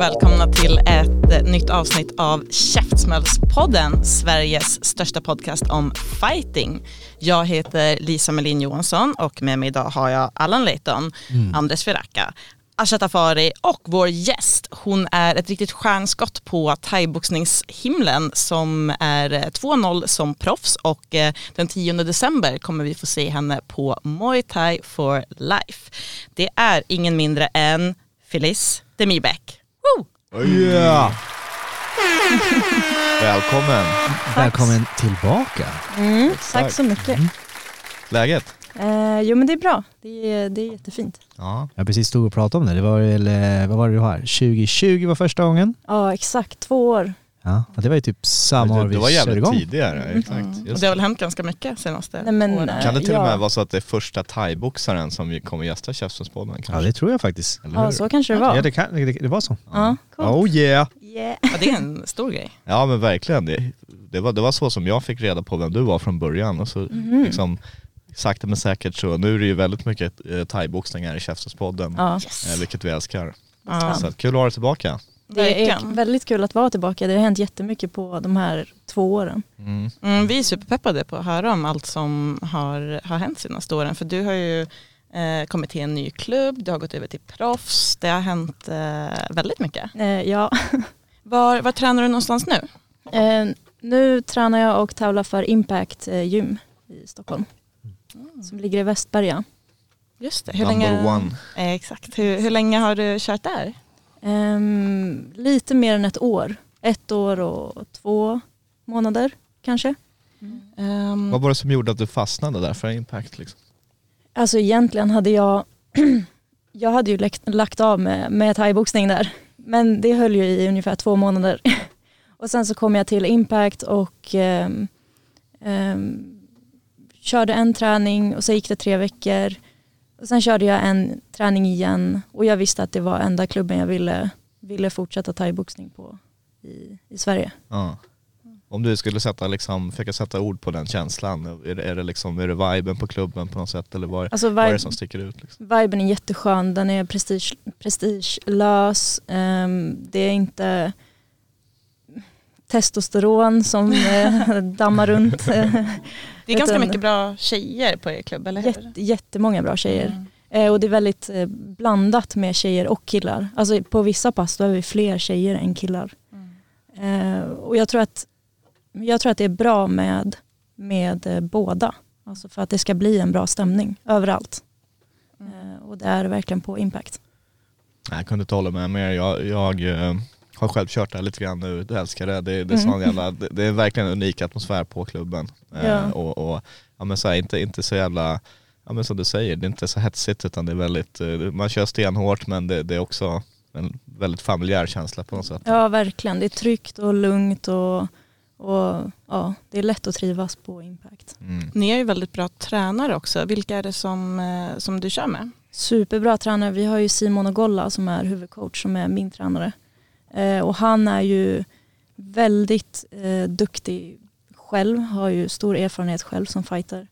Och välkomna till ett eh, nytt avsnitt av Käftsmällspodden, Sveriges största podcast om fighting. Jag heter Lisa Melin Johansson och med mig idag har jag Allan Leighton, Andres Ferracka, Asha Tafari och vår gäst. Hon är ett riktigt stjärnskott på thaiboxningshimlen som är eh, 2-0 som proffs och eh, den 10 december kommer vi få se henne på Muay Thai for Life. Det är ingen mindre än Felice Demirbäck. Woo! Ja. Välkommen. Välkommen tillbaka. Mm, tack så mycket. Läget? Eh, jo men det är bra, det är, det är jättefint. Ja. Jag precis stod och pratade om det. Det var väl, eh, vad var det du har? 2020 var första gången. Ja exakt, två år. Ja, och det var ju typ samma år vi det var körde jävligt igång. tidigare. Exakt. Och Just det har väl hänt ganska mycket senaste Nej, men, åren. eh, Kan det till och Ja. med vara så att det är första thaiboxaren som kommer gästa Käftsmällspodden Ja det tror jag faktiskt. Ja så kanske det var. Ja det, kan, det, det var så. Ja, coolt. Oh yeah. Yeah. Ja, det är en stor grej. Ja men verkligen. Det, det, var, det var så som jag fick reda på vem du var från början och så Mhm. liksom sakta men säkert så, nu är det ju väldigt mycket eh, thaiboxning här i Käftsmällspodden, Ja. eh, vilket vi älskar. Ja. Så kul att ha dig tillbaka. Det är väldigt kul att vara tillbaka. Det har hänt jättemycket på de här två åren. Mm. Mm, vi är superpeppade på att höra om allt som har, har hänt senaste åren. För du har ju eh, kommit till en ny klubb, du har gått över till proffs. Det har hänt eh, väldigt mycket. Eh, ja. Var, var tränar du någonstans nu? eh, nu tränar jag och tävlar för Impact eh, gym i Stockholm. Som ligger i Västberga. Just det. Hur Number länge, one. Eh, exakt. Hur, hur länge har du kört där? Ehm, lite mer än ett år. Ett år och två månader kanske. Ehm, Vad var det som gjorde att du fastnade där för Impact? Liksom? Alltså egentligen hade jag, jag hade ju lagt, lagt av med, med thaiboxning där. Men det höll ju i ungefär två månader. Och sen så kom jag till Impact och ehm, körde en träning och så gick det tre veckor. Och sen körde jag en träning igen och jag visste att det var enda klubben jag ville, ville fortsätta thaiboxning på i, i Sverige. Ja. Om du skulle sätta, liksom, försöka sätta ord på den känslan, är det, är det, liksom, är det viben på klubben på något sätt eller vad, Alltså vad är det som sticker ut? Liksom? viben är jätteskön, den är prestige, prestigelös, Ehm, det är inte testosteron som eh, dammar runt. det är ganska mycket bra tjejer på er klubb, eller hur? Jätte, jättemånga bra tjejer. Mm. Eh, och det är väldigt eh, blandat med tjejer och killar. Alltså på vissa pass då är vi fler tjejer än killar. Eh, och jag tror, att, jag tror att det är bra med, med eh, båda. Alltså för att det ska bli en bra stämning överallt. Eh, och det är verkligen på impact. Jag kunde inte hålla med mer. Jag, jag har själv kört där lite grann nu, jag älskar det. Det, det, är, Mm. sån jävla, det, det är verkligen en unik atmosfär på klubben. Eh, Ja. och, och ja, men så här, inte, inte så jävla, ja, men som du säger, det är inte så hetsigt utan det är väldigt, eh, man kör stenhårt men det, det är också en väldigt familjär känsla på något sätt. Ja verkligen, det är tryggt och lugnt och, och ja, det är lätt att trivas på impact. Mm. Ni är ju väldigt bra tränare också. Vilka är det som, eh, som du kör med? Superbra tränare. Vi har ju Simon Ogolla som är huvudcoach som är min tränare. Eh, och han är ju väldigt eh, duktig själv, har ju stor erfarenhet själv som fighter.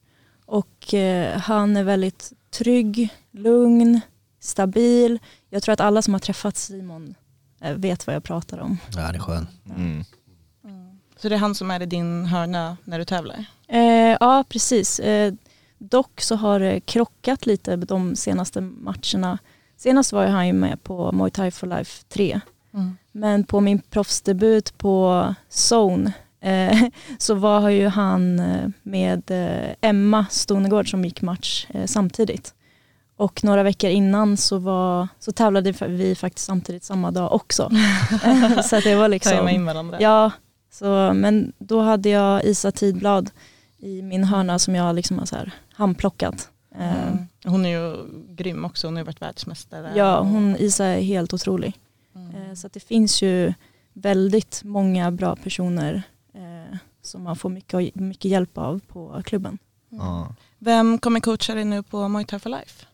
Och eh, han är väldigt trygg, lugn, stabil. Jag tror att alla som har träffat Simon eh, vet vad jag pratar om. Ja, det är skön. Mm. Så det är han som är i din hörna när du tävlar? Eh, ja, precis. Eh, dock så har det krockat lite de senaste matcherna. Senast var han ju med på Muay Thai for Life 3. Men på min proffsdebut på Zone eh, så var ju han eh, med eh, Emma Stonegård som gick match eh, samtidigt. Och några veckor innan så, var, så tävlade vi faktiskt samtidigt samma dag också. så det var Tajma liksom, in varandra. ja, så, men då hade jag Isa Tidblad i min hörna som jag liksom har så här handplockat. Eh, Mm. Hon är ju grym också, hon har ju varit världsmästare. Ja, hon, Isa är helt otrolig. Mm. Eh, Så att det finns ju väldigt många bra personer eh, som man får mycket, mycket hjälp av på klubben. Ja. Vem kommer coacha dig nu på Muay Thai for Life?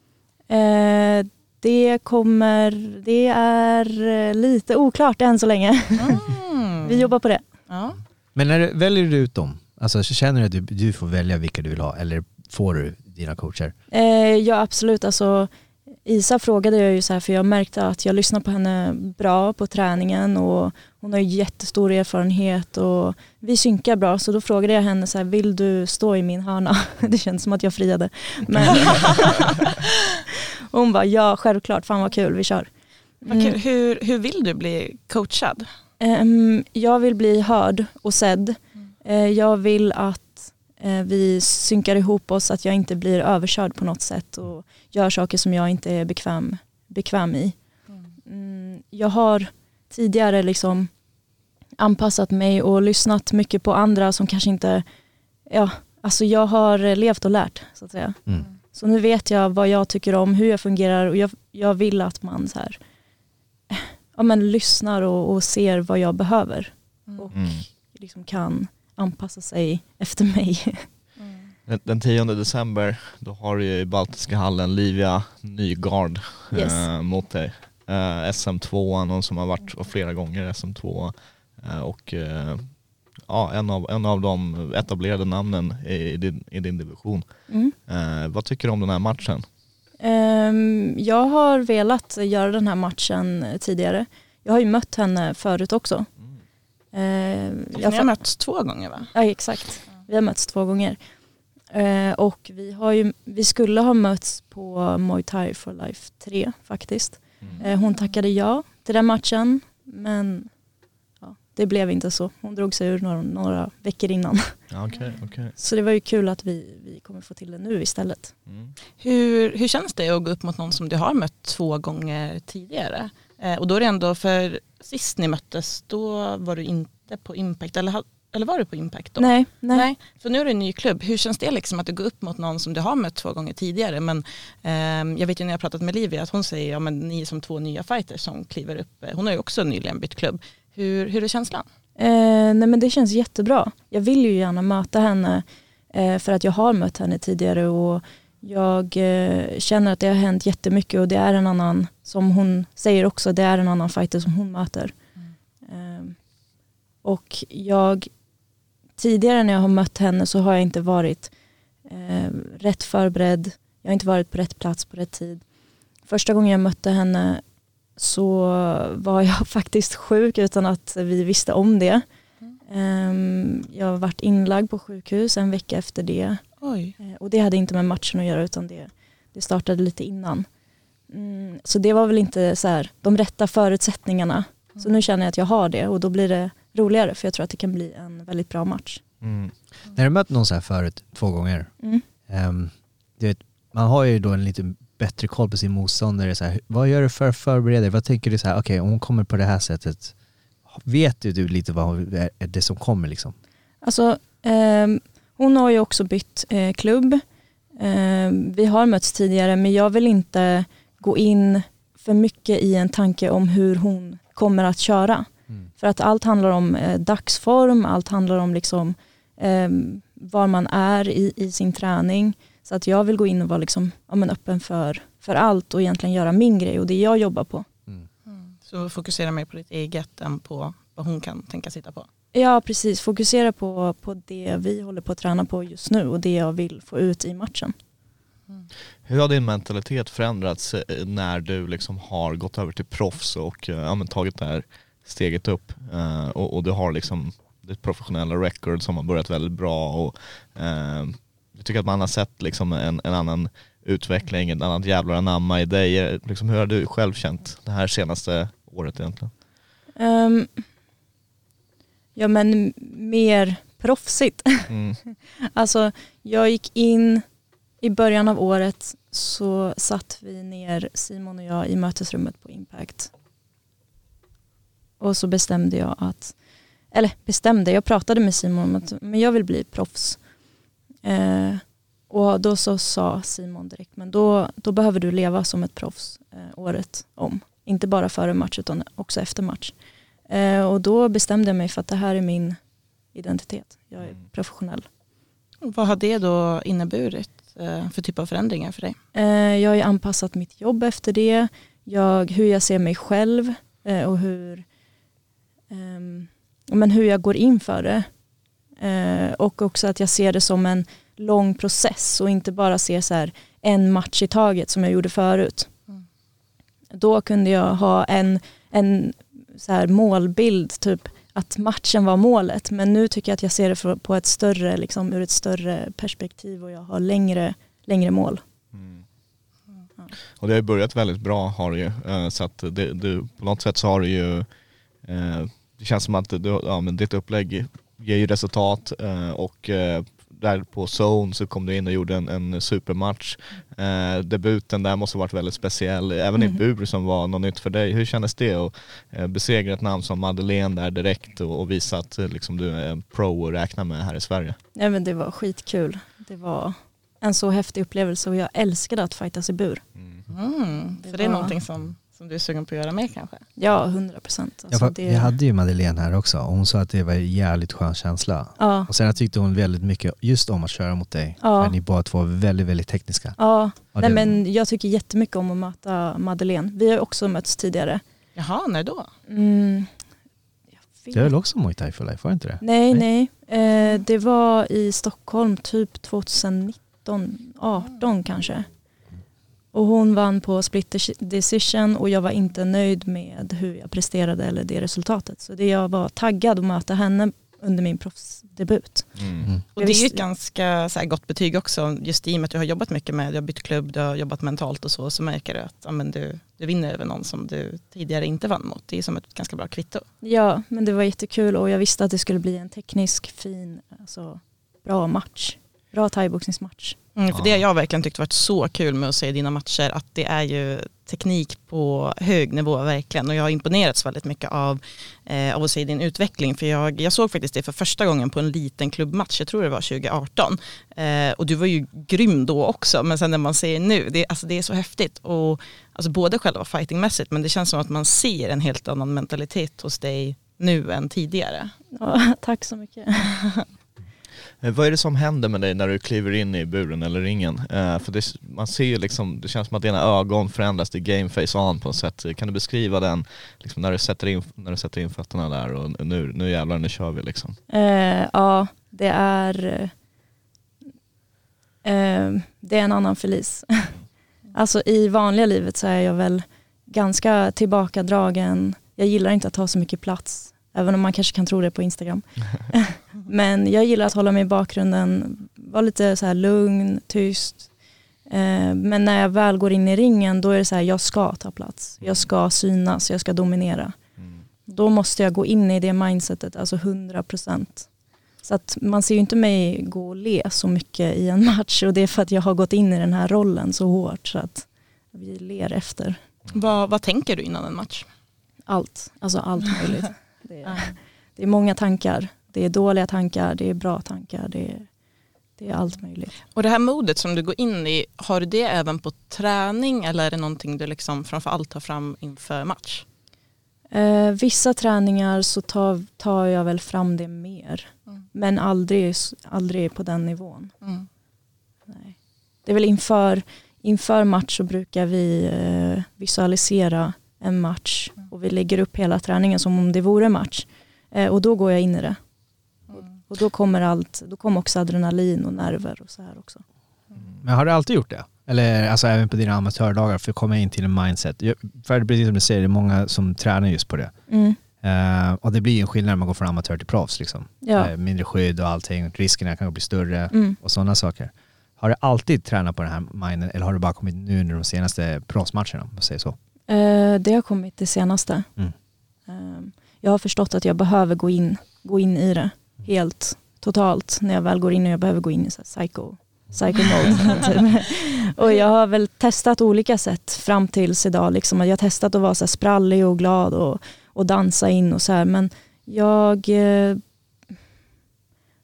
Eh, det kommer, det är eh, lite oklart än så länge. Mm. Vi jobbar på det. Ja. Men när du, väljer du ut dem? Alltså känner du att du, du får välja vilka du vill ha eller får du dina coacher? Eh, ja absolut, alltså Isa frågade jag ju så här för jag märkte att jag lyssnar på henne bra på träningen och hon har ju jättestor erfarenhet och vi synkar bra så då frågade jag henne så här, vill du stå i min hörna? Det känns som att jag friade. Men hon bara ja självklart, fan vad kul, vi kör. Kul. Hur, hur vill du bli coachad? Ehm, jag vill bli hörd och sedd. Eh, jag vill att vi synkar ihop oss, att jag inte blir överkörd på något sätt och gör saker som jag inte är bekväm, bekväm i. Mm, jag har tidigare liksom anpassat mig och lyssnat mycket på andra som kanske inte, ja, alltså jag har levt och lärt så att säga. Mm. Så nu vet jag vad jag tycker om, hur jag fungerar och jag, jag vill att man så här, ja, men lyssnar och, och ser vad jag behöver och Mm. liksom kan anpassa sig efter mig. Den- Den 10 december, då har du ju i Baltiska hallen Livia Nygard Yes. eh, mot dig. Eh, SM2, någon som har varit flera gånger SM2 eh, och eh, ja, en, av, en av de etablerade namnen i, i, din, i din division. Mm. Eh, vad tycker du om den här matchen? Ehm, jag har velat göra den här matchen tidigare. Jag har ju mött henne förut också. Ni jag har mötts två gånger va? Ja exakt, vi har mötts två gånger. Eh, och vi, har ju, vi skulle ha mötts på Muay Thai for Life 3 faktiskt. Eh, hon tackade ja till den matchen men ja, det blev inte så. Hon drog sig ur några, några veckor innan. Okej, okej. Så det var ju kul att vi, vi kommer få till det nu istället. Mm. Hur, hur känns det att gå upp mot någon som du har mött två gånger tidigare? Eh, och då är det ändå, för sist ni möttes, då var du inte på Impact, eller, eller var du på Impact då? Nej, nej. Så nu är det en ny klubb. Hur känns det liksom att du går upp mot någon som du har mött två gånger tidigare? Men ehm, jag vet ju när jag har pratat med Livia att hon säger, ja men ni är som två nya fighters som kliver upp. Hon har ju också nyligen bytt klubb. Hur, hur är känslan? Eh, nej men det känns jättebra. Jag vill ju gärna möta henne eh, för att jag har mött henne tidigare och jag eh, känner att det har hänt jättemycket och det är en annan, som hon säger också, det är en annan fighter som hon möter. Eh, och jag, tidigare när jag har mött henne så har jag inte varit eh, rätt förberedd, jag har inte varit på rätt plats på rätt tid. Första gången jag mötte henne så var jag faktiskt sjuk utan att vi visste om det. Ehm, Jag har varit inlagd på sjukhus en vecka efter det. Oj. Eh, Och det hade inte med matchen att göra utan det, det startade lite innan. Mm, så det var väl inte så här, de rätta förutsättningarna. Så nu känner jag att jag har det och då blir det roligare för jag tror att det kan bli en väldigt bra match. Mm. När du mött någon så här förut, två gånger, Mm. du vet, man har ju då en lite bättre koll på sin motståndare. Så här, vad gör du för att förbereda dig? Vad tänker du så här, okej om hon kommer på det här sättet, vet du, lite vad är det som kommer liksom? Alltså, ehm, hon har ju också bytt eh, klubb. Ehm, vi har mötts tidigare men jag vill inte gå in för mycket i en tanke om hur hon kommer att köra. Mm. För att allt handlar om eh, dagsform, allt handlar om liksom, ehm, var man är i, i sin träning. Så att jag vill gå in och vara liksom, ja, men öppen för, för allt och egentligen göra min grej och det jag jobbar på. Så fokusera mer på ditt eget än på vad hon kan tänka sitta på. Ja precis, fokusera på, på det vi håller på att träna på just nu och det jag vill få ut i matchen. Hur har din mentalitet förändrats eh, när du liksom har gått över till proffs och eh, ja, men tagit det här steget upp eh, och, och du har liksom ditt professionella record som har börjat väldigt bra och eh, jag tycker att man har sett liksom en, en annan utveckling, ett annat jävlar anamma i dig. Eh, Liksom, hur har du själv känt det här senaste året egentligen? Ehm, ja men mer proffsigt. Mm. Alltså jag gick in i början av året så satt vi ner, Simon och jag, i mötesrummet på Impact. Och så bestämde jag att, eller bestämde, jag pratade med Simon om att men jag vill bli proffs. Eh, och då så sa Simon direkt, men då, då behöver du leva som ett proffs eh, året om. Inte bara före match utan också efter match. Eh, och då bestämde jag mig för att det här är min identitet. Jag är Mm. professionell. Vad har det då inneburit för typ av förändringar för dig? Eh, jag har ju anpassat mitt jobb efter det. Jag, hur jag ser mig själv eh, och hur, ehm, men hur jag går in för det. Eh, och också att jag ser det som en lång process och inte bara ser så här en match i taget som jag gjorde förut. Mm. Då kunde jag ha en, en så här målbild, typ att matchen var målet. Men nu tycker jag att jag ser det på ett större, liksom, ur ett större perspektiv och jag har längre, längre mål. Mm. Och det har ju börjat väldigt bra har det ju. Eh, så att det, du, på något sätt så har du ju, eh, det känns som att du, ja, men ditt upplägg ger ju resultat eh, och där på zone så kom du in och gjorde en, en supermatch. Eh, debuten där måste ha varit väldigt speciell, även i Mm. bur som var något nytt för dig. Hur kändes det att eh, besegra ett namn som Madeleine där direkt och, och visa att eh, liksom, du är en pro att räkna med här i Sverige? Nej, men det var skitkul. Det var en så häftig upplevelse och jag älskade att fightas i bur. Mm. Det Så det är var- någonting som, som du är sugen på att göra mer kanske? Ja, hundra procent. Ja, Alltså, det- Vi hade ju Madeleine här också och hon sa att det var en jävligt skön känsla. ja, Och sen tyckte hon väldigt mycket just om att köra mot dig. Ja. För ni båda två var väldigt, väldigt tekniska. ja. Nej, det- men jag tycker jättemycket om att möta Madeleine. Vi har också mötts tidigare. Jaha, när då? Mm. Det är väl också Muay Thai for life, var det inte det? Nej, nej. Eh, det var i Stockholm typ 2019, 18 kanske. Och hon vann på split deci- decision och jag var inte nöjd med hur jag presterade eller det resultatet. Så det jag var taggad att möta henne under min proffsdebut. Mm. Och Jag det är ju ett ganska så här, gott betyg också, just i och med att du har jobbat mycket med, du har bytt klubb, du har jobbat mentalt och så, så märker du att ja, men du, du vinner över någon som du tidigare inte vann mot. Det är som ett ganska bra kvitto. Ja, men det var jättekul och jag visste att det skulle bli en teknisk, fin, alltså, bra match. Bra thaiboxningsmatch. Mm, för det har jag verkligen tyckt varit så kul med att se dina matcher, att det är ju teknik på hög nivå verkligen. Och jag har imponerats väldigt mycket av, eh, av att se din utveckling. För jag, jag såg faktiskt det för första gången på en liten klubbmatch, jag tror det var 2018. Eh, och du var ju grym då också, men sen när man ser nu, det, alltså det är så häftigt. Och, alltså både själva fightingmässigt, men det känns som att man ser en helt annan mentalitet hos dig nu än tidigare. Ja, tack så mycket. Eh, Vad är det som händer med dig när du kliver in i buren eller ringen? Eh, för det, man ser ju liksom, det känns som att dina ögon förändras till game face on på något sätt. Kan du beskriva den, liksom när, du sätter in, när du sätter in fötterna där och nu, nu jävlar, nu kör vi liksom. Eh, ja, det är, eh, det är en annan Felice. alltså i vanliga livet så är jag väl ganska tillbakadragen. Jag gillar inte att ta så mycket plats, även om man kanske kan tro det på Instagram. Men jag gillar att hålla mig i bakgrunden, vara lite så här lugn, tyst. Eh, men när jag väl går in i ringen då är det så här, jag ska ta plats. Jag ska synas, jag ska dominera. Då måste jag gå in i det mindsetet, alltså 100 procent. Så att man ser ju inte mig gå och le så mycket i en match och det är för att jag har gått in i den här rollen så hårt så att vi ler efter Vad, vad tänker du innan en match? allt, alltså allt möjligt. Det är, det är många tankar, det är dåliga tankar, det är bra tankar, det är, det är allt möjligt. Och det här modet som du går in i, har du det även på träning eller är det någonting du liksom framför allt tar fram inför match? Eh, vissa träningar så tar, tar jag väl fram det mer, Mm. men aldrig, aldrig på den nivån. Mm. Nej. Det är väl inför, inför match så brukar vi eh, visualisera en match och vi lägger upp hela träningen som om det vore match. Eh, och då går jag in i det. Och, då kommer allt, då kommer också adrenalin och nerver och så här också. Men har du alltid gjort det? Eller alltså även på dina amatördagar för att komma in till en mindset? För precis som du säger, det är många som tränar just på det. Mm. Eh, och det blir ju en skillnad när man går från amatör till proffs. Liksom. Ja. Eh, mindre skydd och allting, riskerna kan bli större Mm. och sådana saker. Har du alltid tränat på den här minden eller har du bara kommit nu under de senaste proffsmatcherna? Om man säger så? Eh, det har kommit det senaste. Mm. Eh, jag har förstått att jag behöver gå in, gå in i det helt totalt när jag väl går in och jag behöver gå in i så psycho, psycho mode. typ. Och jag har väl testat olika sätt fram tills idag. Liksom. Jag har testat att vara så sprallig och glad och, och dansa in och så här. Men jag... Eh,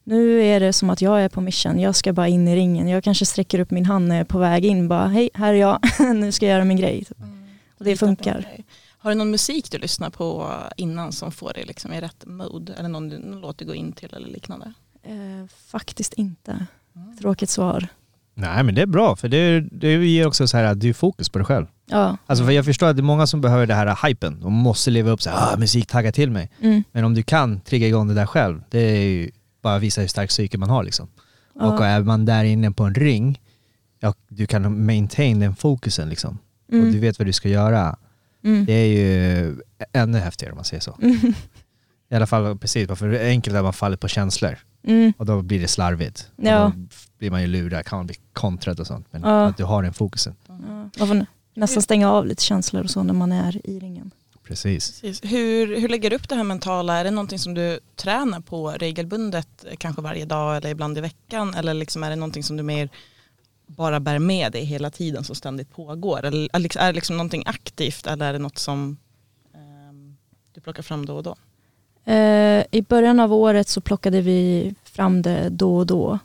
nu är det som att jag är på mission. Jag ska bara in i ringen. Jag kanske sträcker upp min hand när jag är på väg in. Bara hej, här är jag. nu ska jag göra min grej. typ. Och det funkar. Har du någon musik du lyssnar på innan som får dig liksom i rätt mode? Eller någon, någon låt du går in till eller liknande? Eh, faktiskt inte. Tråkigt svar. Nej men det är bra, för det, det ger också så här att du är fokus på dig själv. Ja. Alltså för jag förstår att det är många som behöver det här hypen. De måste leva upp så här, ah, musik taggar till mig. Mm. Men om du kan trigga igång det där själv, det är ju bara visa hur stark psyke man har liksom. Och är man där inne på en ring, ja, du kan maintain den fokusen liksom. Och Mm. du vet vad du ska göra. Mm. Det är ju ännu häftigare om man säger så. I alla fall precis, för det är enkelt att man faller på känslor. Mm. Och då blir det slarvigt. Ja. Och då blir man ju lurad, kan man bli kontrad och sånt. Men Ja. att du har den fokusen. Ja. Man får nästan stänga av lite känslor och så när man är i ringen. Precis. Precis. Hur, hur lägger du upp det här mentala? Är det någonting som du tränar på regelbundet, eh, kanske varje dag eller ibland i veckan? Eller liksom är det någonting som du mer bara bär med dig hela tiden som ständigt pågår? Eller är det- det liksom någonting aktivt eller är det något som ehm, du plockar fram då och då? Eh, I början av året så plockade vi fram det då och då.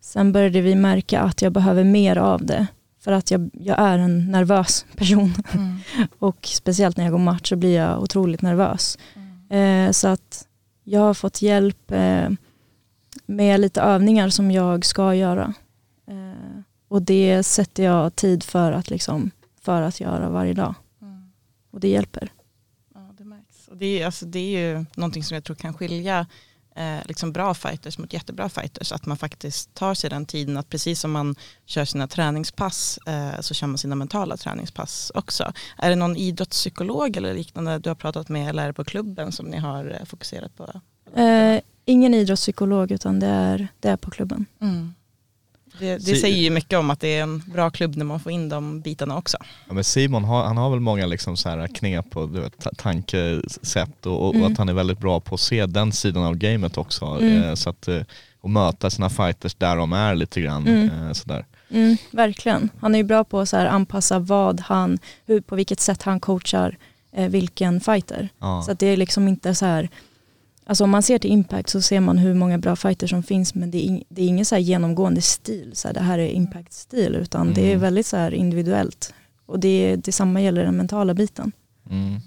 Sen började vi märka att jag behöver mer av det. För att jag, jag är en nervös person. och speciellt när jag går match så blir jag otroligt nervös. Eh, så att jag har fått hjälp eh, med lite övningar som jag ska göra. Och det sätter jag tid för att, liksom, för att göra varje dag. Och det hjälper. Ja, det märks. Och det, är, alltså, det är ju någonting som jag tror kan skilja eh, liksom bra fighters mot jättebra fighters. Att man faktiskt tar sig den tiden att precis som man kör sina träningspass eh, så kör man sina mentala träningspass också. Är det någon idrottspsykolog eller liknande du har pratat med eller är det på klubben som ni har eh, fokuserat på? Eh, ingen idrottspsykolog utan det är, det är på klubben. Mm. Det, det säger ju mycket om att det är en bra klubb när man får in de bitarna också. Ja, men Simon har, han har väl många liksom så här knep och du vet, ta- tankesätt och, och Mm. att han är väldigt bra på att se den sidan av gamet också. Mm. Eh, så att, eh, och möta sina fighters där de är lite grann. Mm. Eh, sådär. Mm, verkligen. Han är ju bra på att så anpassa vad han, hur, på vilket sätt han coachar vilken fighter. Ja. Så att det är liksom inte så här, alltså om man ser till impact så ser man hur många bra fighters som finns men det är, det är ingen så här genomgående stil, så här, det här är impact-stil utan det är Mm. väldigt så här individuellt. Och det, detsamma gäller den mentala biten. Mm.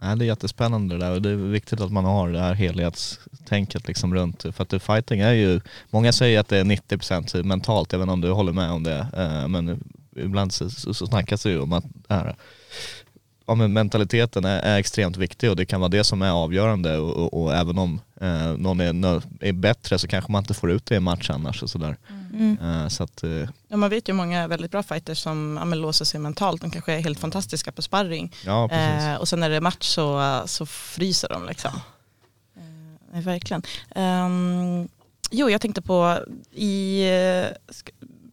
Ja, det är jättespännande det där och det är viktigt att man har det här helhetstänket liksom runt. För att fighting är ju, många säger att det är 90% mentalt, även om du håller med om det. Eh, Men ibland så, så, så snackas det ju om att det här, ja, men mentaliteten är, är extremt viktig och det kan vara det som är avgörande och, och, och även om eh, någon är, är bättre så kanske man inte får ut det i match annars och sådär. Mm. Eh, så att, eh, Ja, man vet ju många väldigt bra fighters som ja, men låser sig mentalt. De kanske är helt fantastiska på sparring. ja. Eh, och sen när det är match så, så fryser de liksom. Eh, nej, verkligen. Ehm, jo, jag tänkte på i,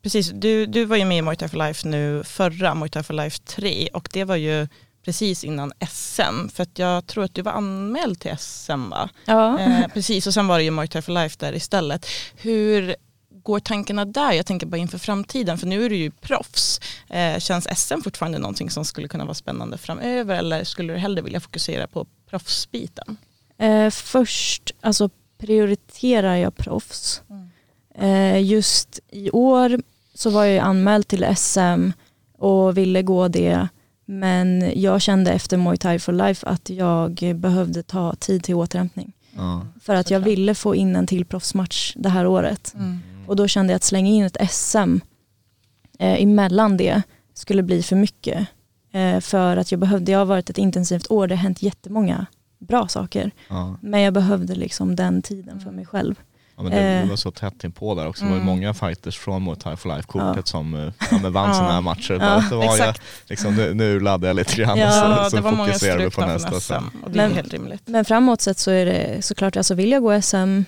precis, du, du var ju med i Muay Thai for Life nu förra Muay Thai for Life 3 och det var ju precis innan SM för att jag tror att du var anmäld till SM va? Ja. Eh, precis och sen var det ju Muay for Life där istället. Hur går tankarna där? Jag tänker bara inför framtiden för nu är du ju proffs. Eh, känns SM fortfarande någonting som skulle kunna vara spännande framöver eller skulle du hellre vilja fokusera på proffsbiten? Eh, först alltså, prioriterar jag proffs. Eh, just i år så var jag anmäld till SM och ville gå det. Men jag kände efter Muay Thai for Life att jag behövde ta tid till återhämtning. Ja. För att jag ville få in en till proffsmatch det här året. Och då kände jag att slänga in ett SM eh, emellan det skulle bli för mycket. Eh, för att jag behövde, det har varit ett intensivt år, det har hänt jättemånga bra saker. Ja. Men jag behövde liksom den tiden för mig själv. Ja, men det, det Eh. var så tätt inpå där också. Det var Mm. många fighters från Muay Thai for Life-kortet Ja. som eh, ja, vann Ja. sina här matcher. Ja, så var jag, liksom, nu, nu laddar jag lite grann Ja, och så, så det fokuserar vi på nästa. från sen. SM och det är Men- helt rimligt. Men framåt sett så är det såklart, alltså vill jag gå SM,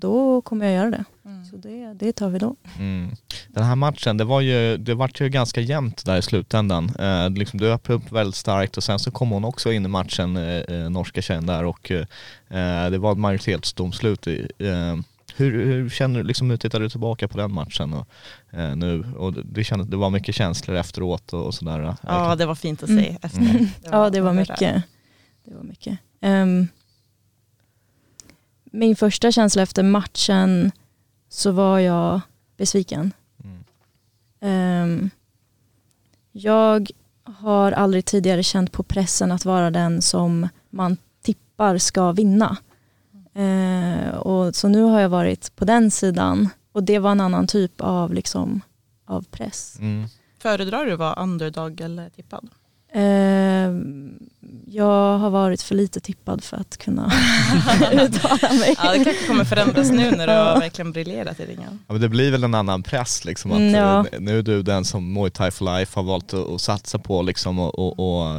då kommer jag göra det. Så det, det tar vi då. Mm. Den här matchen, det var ju, det var ju ganska jämnt där i slutändan. Eh, liksom, du öppnade upp väldigt starkt och sen så kom hon också in i matchen, eh, eh, norska tjejen där och eh, det var ett majoritetsdomslut. I, eh, hur, hur känner du, liksom, hur tittar du tillbaka på den matchen och, eh, nu? Och det, det, kändes, det var mycket känslor efteråt och, och sådär. Ja, det var fint att Mm. se efter. Mm. Ja, det var mycket. Det var mycket. Ehm, min första känsla efter matchen så var jag besviken. Mm. Ehm, jag har aldrig tidigare känt på pressen att vara den som man tippar ska vinna. Eh, och så nu har jag varit på den sidan och det var en annan typ av, liksom, av press. Mm. Föredrar du att vara underdog eller tippad? Eh, jag har varit för lite tippad för att kunna uttala mig. Ja, det kanske kommer förändras nu när du har verkligen briljerat i ringen. Ja, men det blir väl en annan press liksom att ja. eh, nu är du den som Muay Thai for Life har valt att, satsa på liksom och, och, och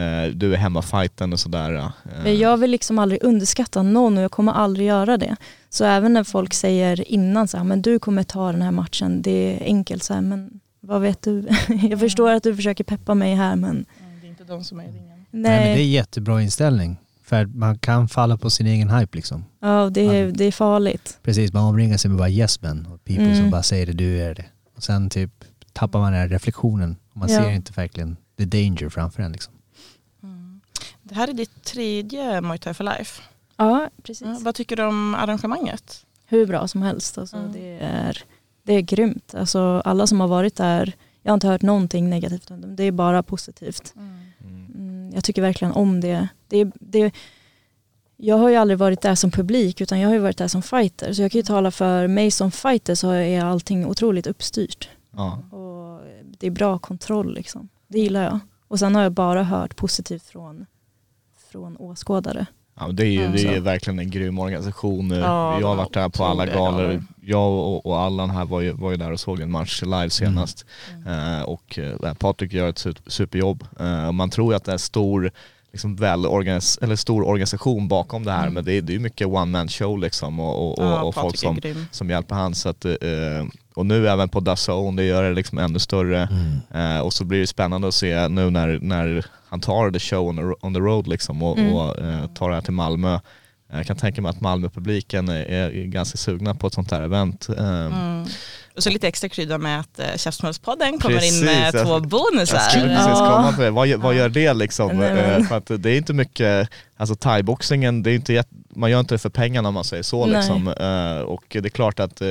eh, du är hemmafajten och sådär. eh. Men jag vill liksom aldrig underskatta någon och jag kommer aldrig göra det. Så även när folk säger innan så här, men du kommer ta den här matchen, det är enkelt så här, men vad vet du? jag förstår att du försöker peppa mig här men Det är inte de som är i ringen. nej, Nej men det är jättebra inställning. För man kan falla på sin egen hype liksom. ja, det, är, det är farligt. Precis, man omringar sig med bara yes men och people Mm. som bara säger det, du är det. Och sen typ tappar man den här reflektionen och man Ja. ser inte verkligen the danger framför en liksom. Mm. Det här är ditt tredje Muay Thai for Life. Ja, precis. Ja, vad tycker du om arrangemanget? Hur bra som helst. Alltså, Mm. det, är, det är grymt. Alltså, alla som har varit där, jag har inte hört någonting negativt om dem. Det är bara positivt. Mm. Mm, jag tycker verkligen om det. det, det jag har ju aldrig varit där som publik utan jag har ju varit där som fighter. Så jag kan ju tala för mig som fighter så är allting otroligt uppstyrt. Ja. Och det är bra kontroll liksom. Det gillar jag. Och sen har jag bara hört positivt från, från åskådare. Ja, det är Ja, det är verkligen en grym organisation. Ja, jag har varit där på alla galor. Jag och, och Allan här var ju, var ju där och såg en match live senast. Eh, och eh, Patrik gör ett su- superjobb. Och man tror ju att det är stor, liksom väl organis- eller stor organisation bakom det här Mm. men det är, det är mycket one man show liksom och, och, och, Ja, och folk som, som hjälper han. Så att, eh, och nu även på DAZN, det gör det liksom ännu större. Mm. Eh, och så blir det spännande att se nu när, när han tar the show on the, on the road liksom och, Mm. och eh, tar det här till Malmö. Jag kan tänka mig att Malmöpubliken är, är ganska sugna på ett sånt här event. Eh. Och så lite extra krydda med att Käftsmällspodden kommer Precis, in med jag- två Jag bonusar. skulle precis Ja. komma till det. Vad, gör- vad gör det liksom? Nej, Eh, För att det är inte mycket, alltså thaiboxningen, det är inte man gör inte det för pengarna om man säger så liksom. Eh, Och det är klart att eh,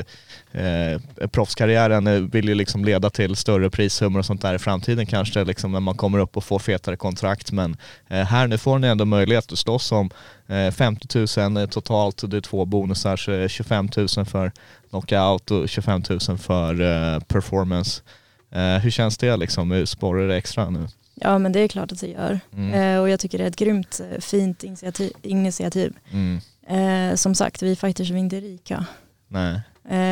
eh, proffskarriären eh, vill ju liksom leda till större prissummor och sånt där i framtiden kanske liksom när man kommer upp och får fetare kontrakt. Men eh, här nu får ni ändå möjlighet att slåss om eh, 50 000 totalt, det är två bonusar, så är det 25 000 för knockout och 25 000 för eh, performance. Eh, hur känns det liksom? Sporrar det extra nu? Ja men det är klart att det gör. Mm. Eh, och jag tycker det är ett grymt fint initiativ. initiativ. Mm. Som sagt, vi fighters är inte rika. Nej.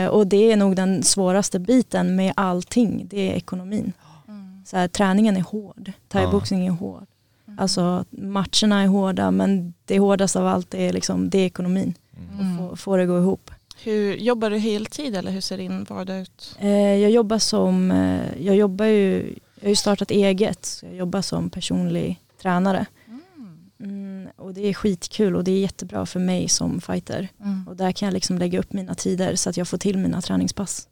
Och det är nog den svåraste biten med allting, det är ekonomin. Mm. Så här, träningen är hård, thaiboxning är hård. Alltså matcherna är hårda men det hårdaste av allt är, liksom, det är ekonomin. Mm. Få, få det gå ihop. Hur, jobbar du heltid eller hur ser din vardag ut? Eh, jag jobbar som, eh, jag jobbar ju, jag har ju startat eget, så jag jobbar som personlig tränare. Mm, och det är skitkul och det är jättebra för mig som fighter. Mm. Och där kan jag liksom lägga upp mina tider så att jag får till mina träningspass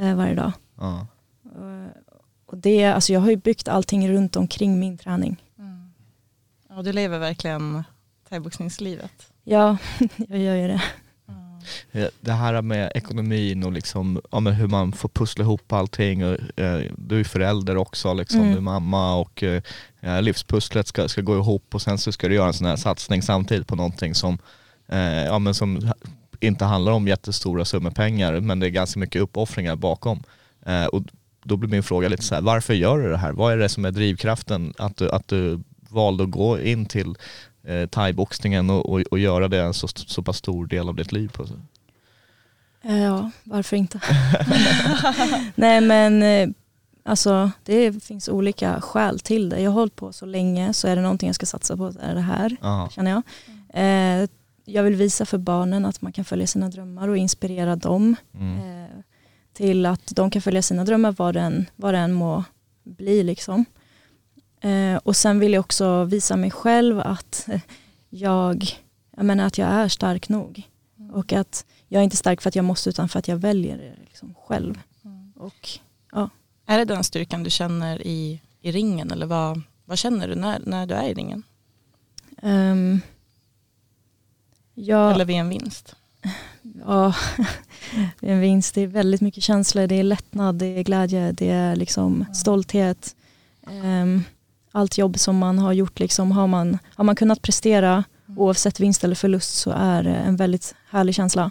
eh, varje dag. Ja. Och, och det, alltså jag har ju byggt allting runt omkring min träning. Mm. Ja, du lever verkligen thaiboxningslivet. Ja, jag gör ju det. Eh, Det här med ekonomin och liksom, ja, men hur man får pussla ihop allting. Och, eh, du är förälder också, liksom. Mm. du är mamma och eh, livspusslet ska, ska gå ihop och sen så ska du göra en sån här satsning samtidigt på någonting som, eh, ja, men som inte handlar om jättestora summor pengar men det är ganska mycket uppoffringar bakom. Eh, och då blir min fråga lite så här, varför gör du det här? Vad är det som är drivkraften att du, att du valde att gå in till eh, thaiboxningen och, och, och göra det en så, så pass stor del av ditt liv? På? Eh, Ja, varför inte? Nej men eh, alltså det finns olika skäl till det. Jag har hållit på så länge så är det någonting jag ska satsa på så är det här Ja. känner jag. Eh, jag vill visa för barnen att man kan följa sina drömmar och inspirera dem Mm. eh, till att de kan följa sina drömmar vad den, vad den må bli liksom. Eh, och sen vill jag också visa mig själv att eh, jag, jag menar att jag är stark nog Och att jag är inte stark för att jag måste utan för att jag väljer det liksom själv. Och Är det den styrkan du känner i, i ringen eller vad, vad känner du när, när du är i ringen? ehm, jag, Eller vid en vinst? Ja, är en vinst. Det är väldigt mycket känslor. Det är lättnad, det är glädje, det är liksom stolthet. Ehm, allt jobb som man har gjort, liksom, har, man, har man kunnat prestera oavsett vinst eller förlust så är det en väldigt härlig känsla.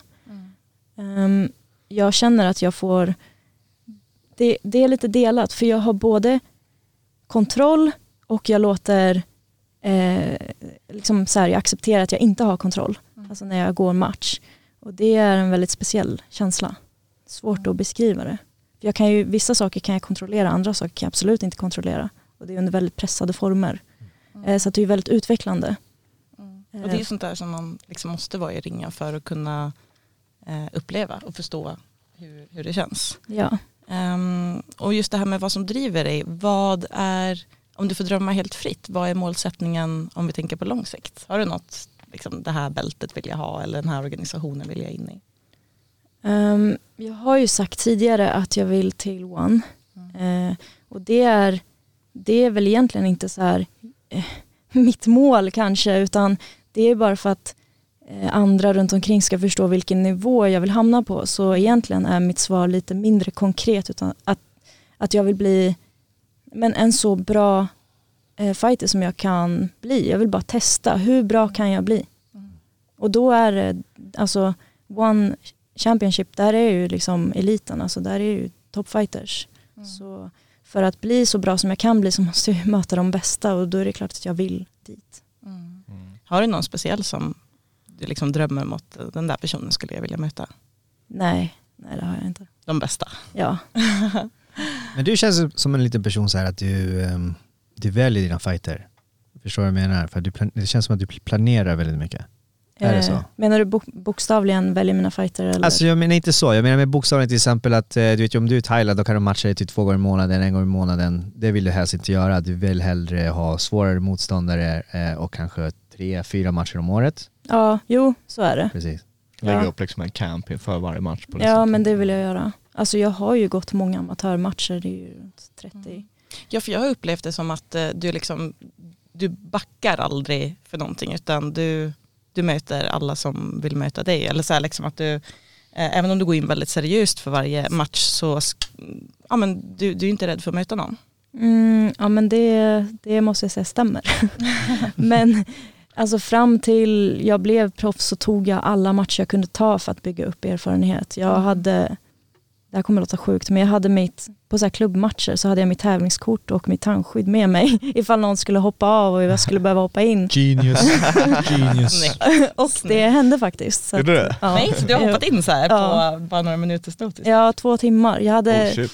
Ehm, jag känner att jag får, det, det är lite delat för jag har både kontroll och jag låter, eh, liksom så här, jag accepterar att jag inte har kontroll. Alltså när jag går match. Och det är en väldigt speciell känsla. Svårt att beskriva det. Jag kan ju, vissa saker kan jag kontrollera, andra saker kan jag absolut inte kontrollera. Och det är under väldigt pressade former. Eh, Så det är väldigt utvecklande. Och det är ju sånt där som man liksom måste vara i ringen för att kunna eh, uppleva och förstå hur, hur det känns. Ja. Ehm, och just det här med vad som driver dig, vad är, om du får drömma helt fritt, vad är målsättningen om vi tänker på lång sikt? Har du något, liksom det här bältet vill jag ha eller den här organisationen vill jag in i? Ehm, jag har ju sagt tidigare att jag vill till One. Eh, och det är, det är väl egentligen inte så här eh, mitt mål kanske utan det är bara för att eh, andra runt omkring ska förstå vilken nivå jag vill hamna på. Så egentligen är mitt svar lite mindre konkret utan att, att jag vill bli men en så bra eh, fighter som jag kan bli. Jag vill bara testa, hur bra kan jag bli? Och då är det, alltså One Championship, där är ju liksom eliten, alltså där är ju toppfighters. Så för att bli så bra som jag kan bli så måste jag möta de bästa och då är det klart att jag vill dit. Har du någon speciell som du liksom drömmer om att den där personen skulle jag vilja möta? Nej, nej det har jag inte. De bästa. Ja, Men du känns som en liten person så här att du, ehm, du väljer dina fighter. Förstår du vad jag menar? För du, det känns som att du planerar väldigt mycket. Är det Eh, så? Menar du bok- bokstavligen väljer mina fighter eller? Alltså jag menar inte så, jag menar med bokstavligen till exempel att eh, du vet ju om du är i Thailand då kan du matcha dig till två gånger i månaden, en gång i månaden. Det vill du helst inte göra. Du vill hellre ha svårare motståndare eh, och kanske tre, fyra matcher om året. Ja, jo så är det. Precis. Lägga Ja. upp liksom en camp inför varje match. På det Ja sättet. men det vill jag göra. Alltså jag har ju gått många amatörmatcher, det är ju runt 30. Ja, för jag har upplevt det som att du, liksom, du backar aldrig för någonting utan du, du möter alla som vill möta dig. Eller så liksom att du, eh, även om du går in väldigt seriöst för varje match så ja, men du, du är inte rädd för att möta någon. Mm, ja men det, det måste jag säga stämmer. men alltså fram till jag blev proffs så tog jag alla matcher jag kunde ta för att bygga upp erfarenhet. Jag hade, det här kommer låta sjukt, men jag hade mitt, på så här klubbmatcher så hade jag mitt tävlingskort och mitt tandskydd med mig ifall någon skulle hoppa av och jag skulle behöva hoppa in. Genius. Genius. Och det hände faktiskt. Så Gjorde att- det? Ja. Nej, så du har hoppat in så här Ja. på bara några minuters notis? Ja, två timmar. Jag hade, Oh.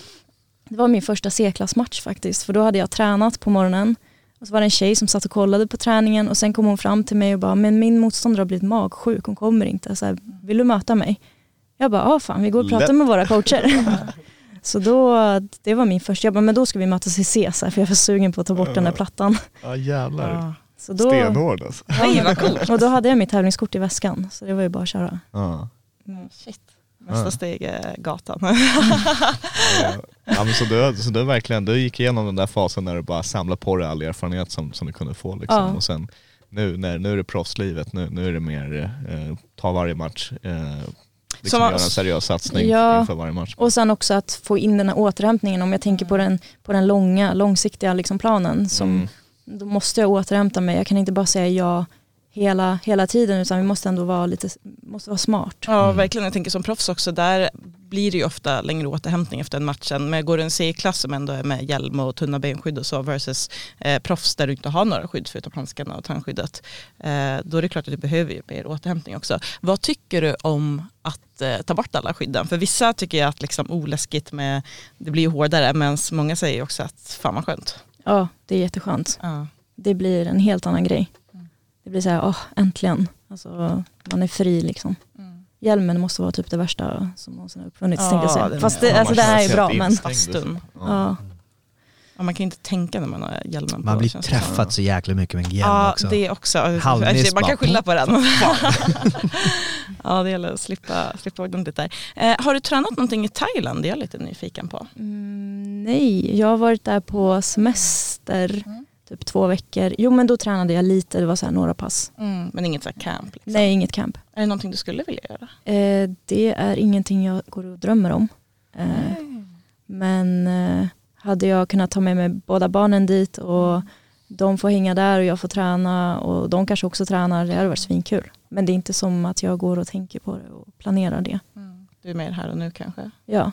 Det var min första C-klassmatch faktiskt, för då hade jag tränat på morgonen. Och så var det en tjej som satt och kollade på träningen och sen kom hon fram till mig och bara, men min motståndare har blivit magsjuk, hon kommer inte. Så här, Vill du möta mig? Jag bara, ja fan, vi går och pratar Lätt. med våra coacher. så då, det var min första, jag bara, men då ska vi mötas i C, så här, för jag var sugen på att ta bort den där plattan. Ja jävlar. Ja. Så då, Stenhård alltså. Nej, vad coolt. och då hade jag mitt tävlingskort i väskan, så det var ju bara att köra. Ja. Mm, shit. Nästa Ja. steg är gatan. Ja, men så, du, så du verkligen, du gick igenom den där fasen när du bara samlade på dig all erfarenhet som, som du kunde få liksom. Ja. Och sen nu, när, nu är det proffslivet, nu, nu är det mer eh, ta varje match, eh, liksom Som- göra en seriös satsning Ja. inför varje match. Och sen också att få in den här återhämtningen, om jag tänker på den, på den långa, långsiktiga liksom planen som Mm. då måste jag återhämta mig. Jag kan inte bara säga ja hela, hela tiden utan vi måste ändå vara lite måste vara smart. Ja, verkligen. Jag tänker som proffs också, där blir det ju ofta längre återhämtning efter en matchen. Men går du en C-klass som ändå är med hjälm och tunna benskydd och så versus eh, proffs där du inte har några skydd förutom handskarna och tandskyddet. Eh, då är det klart att du behöver ju mer återhämtning också. Vad tycker du om att eh, ta bort alla skydden? För vissa tycker jag att liksom oläskigt med, det blir ju hårdare, men många säger också att fan vad skönt. Ja, det är jätteskönt. Ja. Det blir en helt annan grej. Det blir så här, åh, äntligen. Alltså, man är fri liksom. Hjälmen måste vara typ det värsta som någonsin har uppfunnits Ja, jag säga. Fast är- det, Ja, alltså, det här är bra men liksom. ja. Ja, man kan inte tänka när man har hjälmen på. Man blir träffad så jäkla mycket med en hjälm Ja, också. det också. Halvmiss Man kan skylla på den. Ja, det gäller att slippa, slippa ordentligt där. Eh, har du tränat någonting i Thailand? Det är jag lite nyfiken på. Mm, nej, jag har varit där på semester typ två veckor. Jo men då tränade jag lite, det var så här några pass. Mm, men inget så här camp? Liksom. Nej, inget camp. Är det någonting du skulle vilja göra? Eh, det är ingenting jag går och drömmer om. Eh, men eh, hade jag kunnat ta med mig båda barnen dit och de får hänga där och jag får träna och de kanske också tränar, det hade varit svinkul. Men det är inte som att jag går och tänker på det och planerar det. Du är mer här och nu kanske? Ja.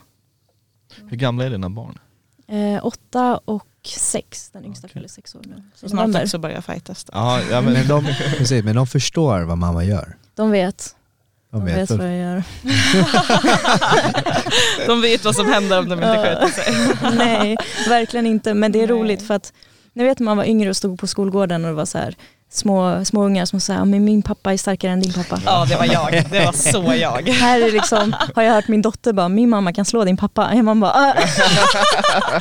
Hur gamla är dina barn? Eh, åtta och sex, den yngsta fyller sex år nu. Så snart november. också börja fightas då. Ja, ja men, Men de, precis, men de förstår vad mamma gör. De vet, De de vet vet. vad jag gör. De vet vad som händer om de inte sköter sig. Nej, verkligen inte. Men det är Nej. roligt för att ni vet när man var yngre och stod på skolgården och det var så här små, små ungar som sa men min pappa är starkare än din pappa. Ja, det var jag. Det var så jag. Här är liksom, har jag hört min dotter bara, min mamma kan slå din pappa. Man bara, ah.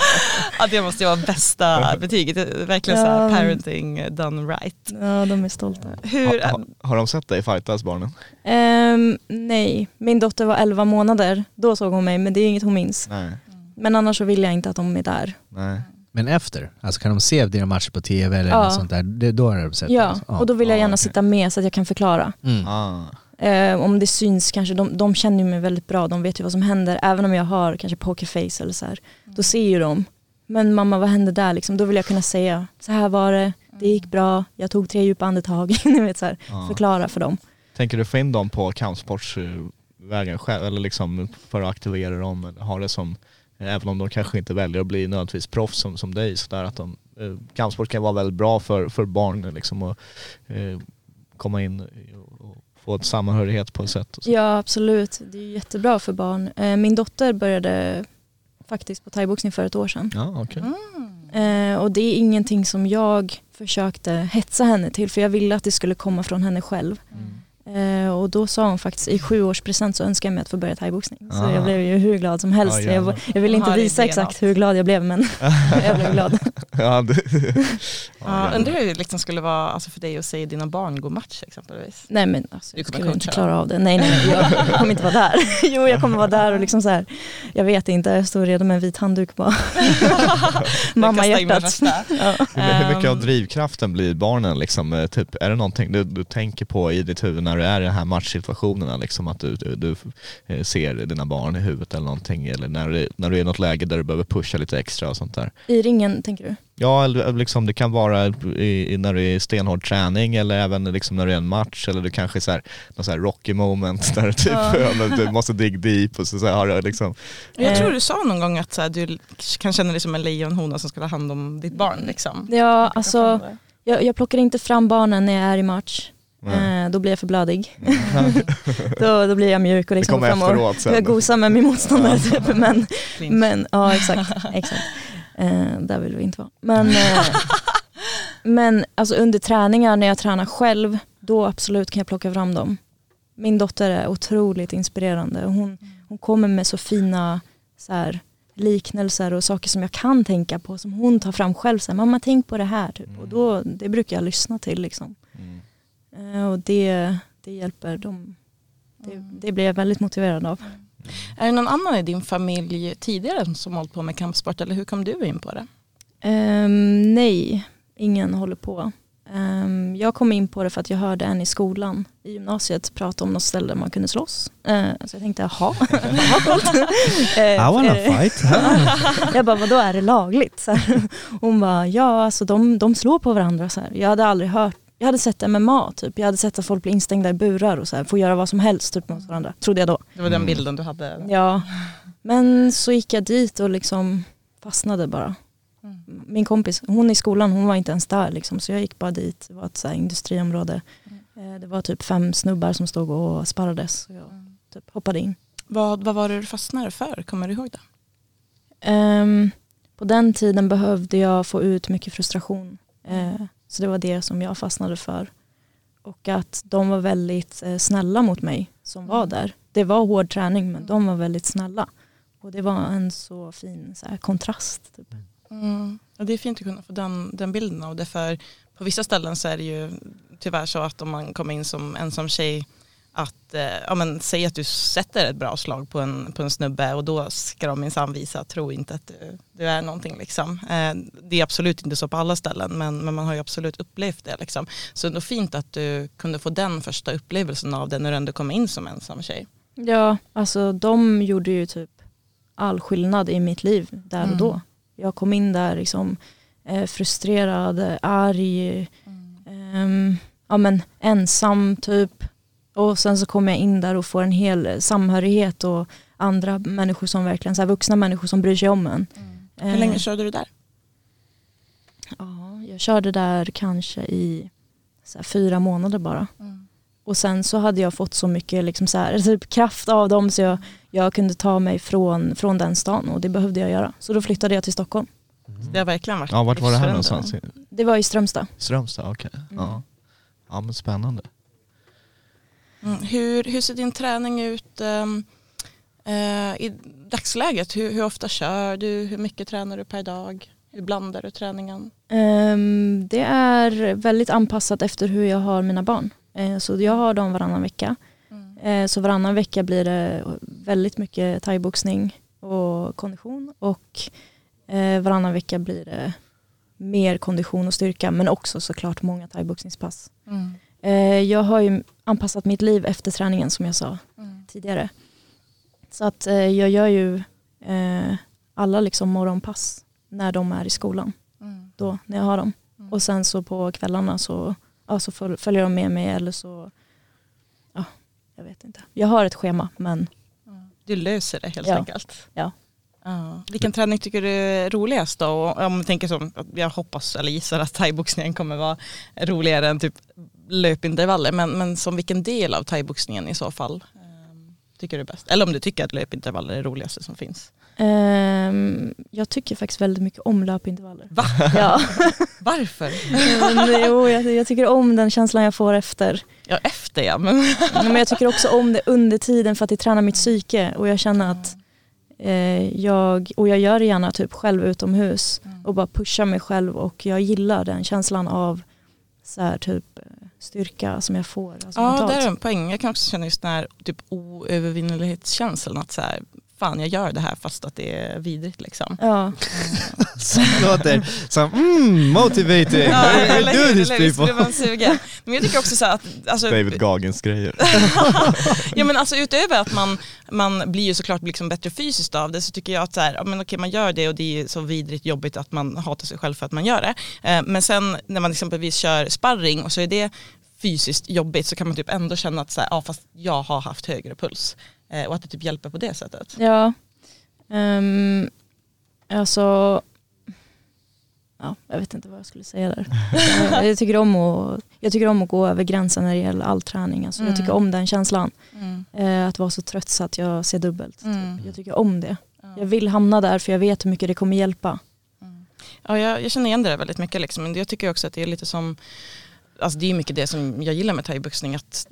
Ja, det måste ju vara bästa betyget. Verkligen så här Ja. parenting done right. ja de är stolta. Hur, ha, ha, har de sett dig fightas barnen? Ehm, nej, min dotter var 11 månader, då såg hon mig men det är inget hon minns. Nej. Men annars så vill jag inte att de är där. Nej. Men efter, alltså kan de se dina matcher på tv eller Ja. något sånt där, det, då har de sett Ja, alltså. och då vill jag Ja, gärna okej. sitta med så att jag kan förklara. Mm. Ah. Eh, om det syns kanske, de, de känner ju mig väldigt bra, de vet ju vad som händer. Även om jag har kanske pokerface eller så här, då ser ju de. Men mamma vad hände där liksom? Då vill jag kunna säga, så här var det, det gick bra, jag tog tre djupa andetag. Ni vet, så här, Ja. Förklara för dem. Tänker du få in dem på kampsportsvägen själv eller liksom för att aktivera dem? Eller ha det som, även om de kanske inte väljer att bli nödvändigtvis proffs som, som dig, så där att de, eh, kampsport kan vara väldigt bra för, för barn liksom att eh, komma in och, få ett samhörighet på ett sätt. Och så. Ja absolut, det är jättebra för barn. Eh, min dotter började faktiskt på thaiboxning för ett år sedan. Ja, okej. Eh, och det är ingenting som jag försökte hetsa henne till för jag ville att det skulle komma från henne själv. Eh, och då sa hon faktiskt i sju års present så önskar jag mig att få börja thaiboxning. Så Ah. jag blev ju hur glad som helst. Ja, jag, jag vill inte visa exakt hur glad jag blev men jag blev glad. Ja, det, Ja, undrar hur det liksom skulle vara alltså för dig att se dina barn gå match exempelvis. Nej men alltså, Du jag kommer skulle inte klara av det. Nej nej, nej jag, jag kommer inte vara där. Jo jag kommer vara där och liksom så här. Jag vet inte, jag står redo med en vit handduk bara. Mamma hjärtat. Ja. hur, hur mycket av Ehm. drivkraften blir barnen liksom? eh, Typ, är det någonting du, du tänker på i ditt huvud när du är i de här matchsituationerna? Liksom att du, du, du eh, ser dina barn i huvudet eller någonting? Eller när du, när du är i något läge där du behöver pusha lite extra och sånt där? I ringen tänker du? Ja, liksom det kan vara i, i, när du är i stenhård träning eller även liksom när du är i en match eller du kanske är så här, någon så här rocky moment där du typ, ja. du måste dig deep och så, så här, liksom, Jag Eh. tror du sa någon gång att så här, du kan känna dig som en lejonhona som ska ta hand om ditt barn. Liksom. Ja alltså jag, jag plockar inte fram barnen när jag är i match. Eh, då blir jag för blödig. då, då blir jag mjuk och liksom fram och jag gosar med min motståndare typ. Men, men ja exakt. exakt. Eh, där vill vi inte vara. Men, eh, men alltså under träningar när jag tränar själv, då absolut kan jag plocka fram dem. Min dotter är otroligt inspirerande. Hon, hon kommer med så fina så här, liknelser och saker som jag kan tänka på som hon tar fram själv. Så här, Mamma tänk på det här. Typ. Och då, det brukar jag lyssna till. Liksom. Mm. Eh, och det, det hjälper dem. Det, det blir jag väldigt motiverad av. Är det någon annan i din familj tidigare som hållit på med kampsport eller hur kom du in på det? Ehm, nej, ingen håller på. Ehm, jag kom in på det för att jag hörde en i skolan i gymnasiet prata om något ställe där man kunde slåss. Uh, så jag tänkte, jaha, vad coolt. Eh, I wanna fight. jag bara, vadå är det lagligt? Så här. Hon bara, ja alltså de, de slår på varandra. Så här. Jag hade aldrig hört, jag hade sett MMA typ. Jag hade sett att folk blir instängda i burar och så här, får göra vad som helst typ, mot varandra. Trodde jag då. Det var den bilden du hade. Ja, men så gick jag dit och liksom fastnade bara. Min kompis, hon i skolan, hon var inte ens där liksom, så jag gick bara dit. Det var ett så här, industriområde. Eh, Det var typ fem snubbar som stod och sparrades. Så jag typ hoppade in. Vad, vad var det du fastnade för? Kommer du ihåg det? Ehm, på den tiden behövde jag få ut mycket frustration. Eh, så det var det som jag fastnade för. Och att de var väldigt eh, snälla mot mig som var där. Det var hård träning men de var väldigt snälla. Och det var en så fin så här, kontrast. Typ. Mm. Ja, det är fint att kunna få den, den bilden av det för på vissa ställen så är det ju tyvärr så att om man kommer in som ensam tjej att, eh, ja men säg att du sätter ett bra slag på en, på en snubbe och då ska de minsann visa, tro inte att du, du är någonting liksom. Eh, det är absolut inte så på alla ställen men, men man har ju absolut upplevt det liksom. Så det är fint att du kunde få den första upplevelsen av det när du ändå kom in som ensam tjej. Ja, alltså de gjorde ju typ all skillnad i mitt liv där och Mm. då. Jag kom in där liksom eh, frustrerad, arg, ehm, ja, men ensam typ. Och sen så kom jag in där och får en hel samhörighet och andra människor som verkligen, så här, vuxna människor som bryr sig om en. Hur Eh, länge körde du där? Ja, jag körde där kanske i så här, fyra månader bara. Och sen så hade jag fått så mycket liksom så här, typ kraft av dem så jag, jag kunde ta mig från, från den stan och det behövde jag göra. Så då flyttade jag till Stockholm. Det har verkligen varit Ja, vart var det här någonstans? Det var i Strömstad. Strömstad, okej. Ja. ja men spännande. Mm. Hur, hur ser din träning ut ehm, eh, i dagsläget? Hur, hur ofta kör du? Hur mycket tränar du per dag? Hur blandar du träningen? Ehm, det är väldigt anpassat efter hur jag har mina barn. Eh, så jag har dem varannan vecka. Eh, så varannan vecka blir det väldigt mycket thaiboxning och kondition och eh, varannan vecka blir det mer kondition och styrka men också såklart många thaiboxningspass. Eh, jag har ju anpassat mitt liv efter träningen som jag sa tidigare. Så att eh, jag gör ju eh, alla liksom morgonpass när de är i skolan. Då, när jag har dem. Och sen så på kvällarna så, ja, så föl- följer de med mig eller så, ja, jag vet inte. Jag har ett schema men Du löser det helt Ja. enkelt. Ja. Ja. Vilken träning tycker du är roligast då? Om vi tänker som, jag hoppas eller gissar att thaiboxningen kommer vara roligare än typ löpintervaller. Men, men som vilken del av thaiboxningen i så fall ehm, tycker du är bäst? Eller om du tycker att löpintervaller är det roligaste som finns. ehm, jag tycker faktiskt väldigt mycket om löpintervaller. Va? Ja. Varför? men, jo, jag, jag tycker om den känslan jag får efter. Ja efter ja. Men, Men jag tycker också om det under tiden för att det tränar mitt psyke och jag känner att eh, jag, och jag gör det gärna typ själv utomhus och bara pushar mig själv och jag gillar den känslan av så här, typ eh, styrka som jag får. Alltså ja mentalt. det är en poäng. Jag kan också känna just den här typ oövervinnelighetskänslan att så här, fan jag gör det här fast att det är vidrigt liksom. Ja, Det låter som mm, motivating. Ja, eller do this people. man sugen. Men jag tycker också så här att alltså, David Gagens grejer. ja, men alltså, utöver att man, man blir ju såklart liksom bättre fysiskt av det så tycker jag att så här, ja, men okej, man gör det och det är så vidrigt jobbigt att man hatar sig själv för att man gör det. Eh, men sen när man exempelvis kör sparring och så är det fysiskt jobbigt så kan man typ ändå känna att så här, ja, fast jag har haft högre puls. Eh, och att det typ hjälper på det sättet. ja. Um, alltså, ja, jag vet inte vad jag skulle säga där. jag, tycker om att, jag tycker om att gå över gränsen när det gäller all träning. Alltså, Jag tycker om den känslan. Eh, att vara så trött så att jag ser dubbelt. Mm. Jag tycker om det. Jag vill hamna där för jag vet hur mycket det kommer hjälpa. Ja, jag, jag känner igen det där väldigt mycket. Liksom. Men jag tycker också att det är lite som, alltså det är mycket det som jag gillar med thaiboxning. Att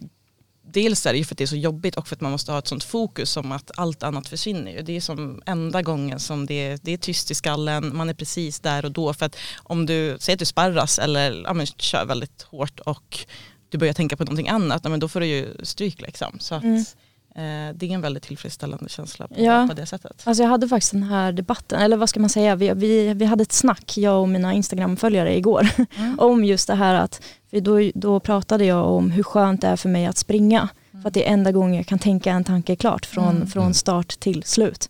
dels är det ju för att det är så jobbigt och för att man måste ha ett sånt fokus som att allt annat försvinner. ju. Det är som enda gången som det är, det är tyst i skallen, man är precis där och då. För att om du säger att du sparras eller ja, men, kör väldigt hårt och du börjar tänka på någonting annat, men då får du ju stryk. Liksom. Så att, Mm. eh, det är en väldigt tillfredsställande känsla på, Ja. på det sättet. Alltså jag hade faktiskt den här debatten, eller vad ska man säga, vi, vi, vi hade ett snack, jag och mina Instagram-följare igår, om just det här att, för då, då pratade jag om hur skönt det är för mig att springa. För att det är enda gången jag kan tänka en tanke klart från, från start till slut.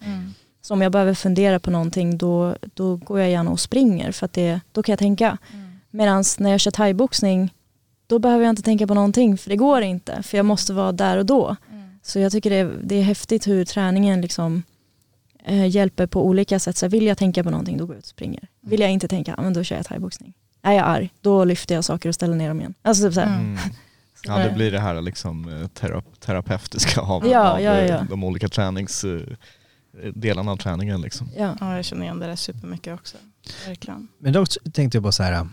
Så om jag behöver fundera på någonting då, då går jag gärna och springer för att det, då kan jag tänka. Medan när jag kör thaiboxning då behöver jag inte tänka på någonting för det går inte för jag måste vara där och då. Så jag tycker det är, det är häftigt hur träningen liksom eh, hjälper på olika sätt. Så vill jag tänka på någonting då går jag ut och springer. Vill jag inte tänka, men då kör jag thaiboxning. Är jag arg, då lyfter jag saker och ställer ner dem igen. Alltså typ så här. Mm. Ja det blir det här liksom eh, tera- terapeutiska av, Ja, av ja, eh, ja. de olika tränings eh, delarna av träningen liksom. Ja. Ja, jag känner igen det där supermycket också. Verkligen. Men då tänkte jag bara så här.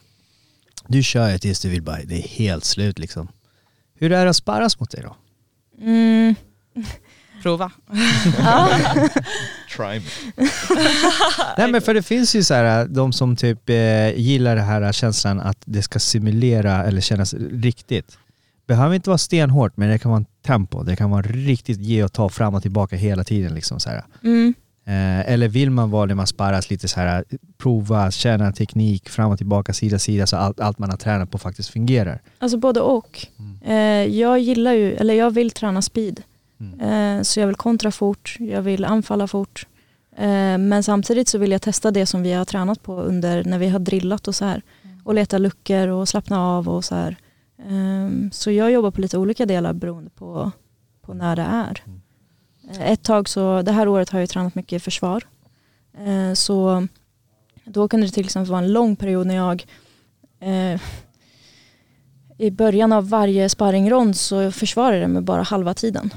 Du kör ju tills du vill bara, det är helt slut liksom. Hur är det att sparras mot dig då? Mm. Prova. Try me. Nej men för det finns ju så här, de som typ eh, gillar det här känslan att det ska simulera eller kännas riktigt. behöver inte vara stenhårt men det kan vara en tempo. Det kan vara riktigt ge och ta fram och tillbaka hela tiden. Liksom, så här. Mm. Eh, eller vill man vara när man sparras lite så här, prova, känna teknik, fram och tillbaka, sida sida så allt, allt man har tränat på faktiskt fungerar. Alltså både och. Eh, jag gillar ju, eller jag vill träna speed. Eh, så jag vill kontra fort, jag vill anfalla fort. Eh, men samtidigt så vill jag testa det som vi har tränat på under när vi har drillat och så här. Och leta luckor och slappna av och så här. Eh, så jag jobbar på lite olika delar beroende på, på när det är. Eh, Ett tag så, det här året har jag tränat mycket försvar. Så då kunde det till exempel vara en lång period när jag i början av varje sparringrond så försvarade jag mig bara halva tiden.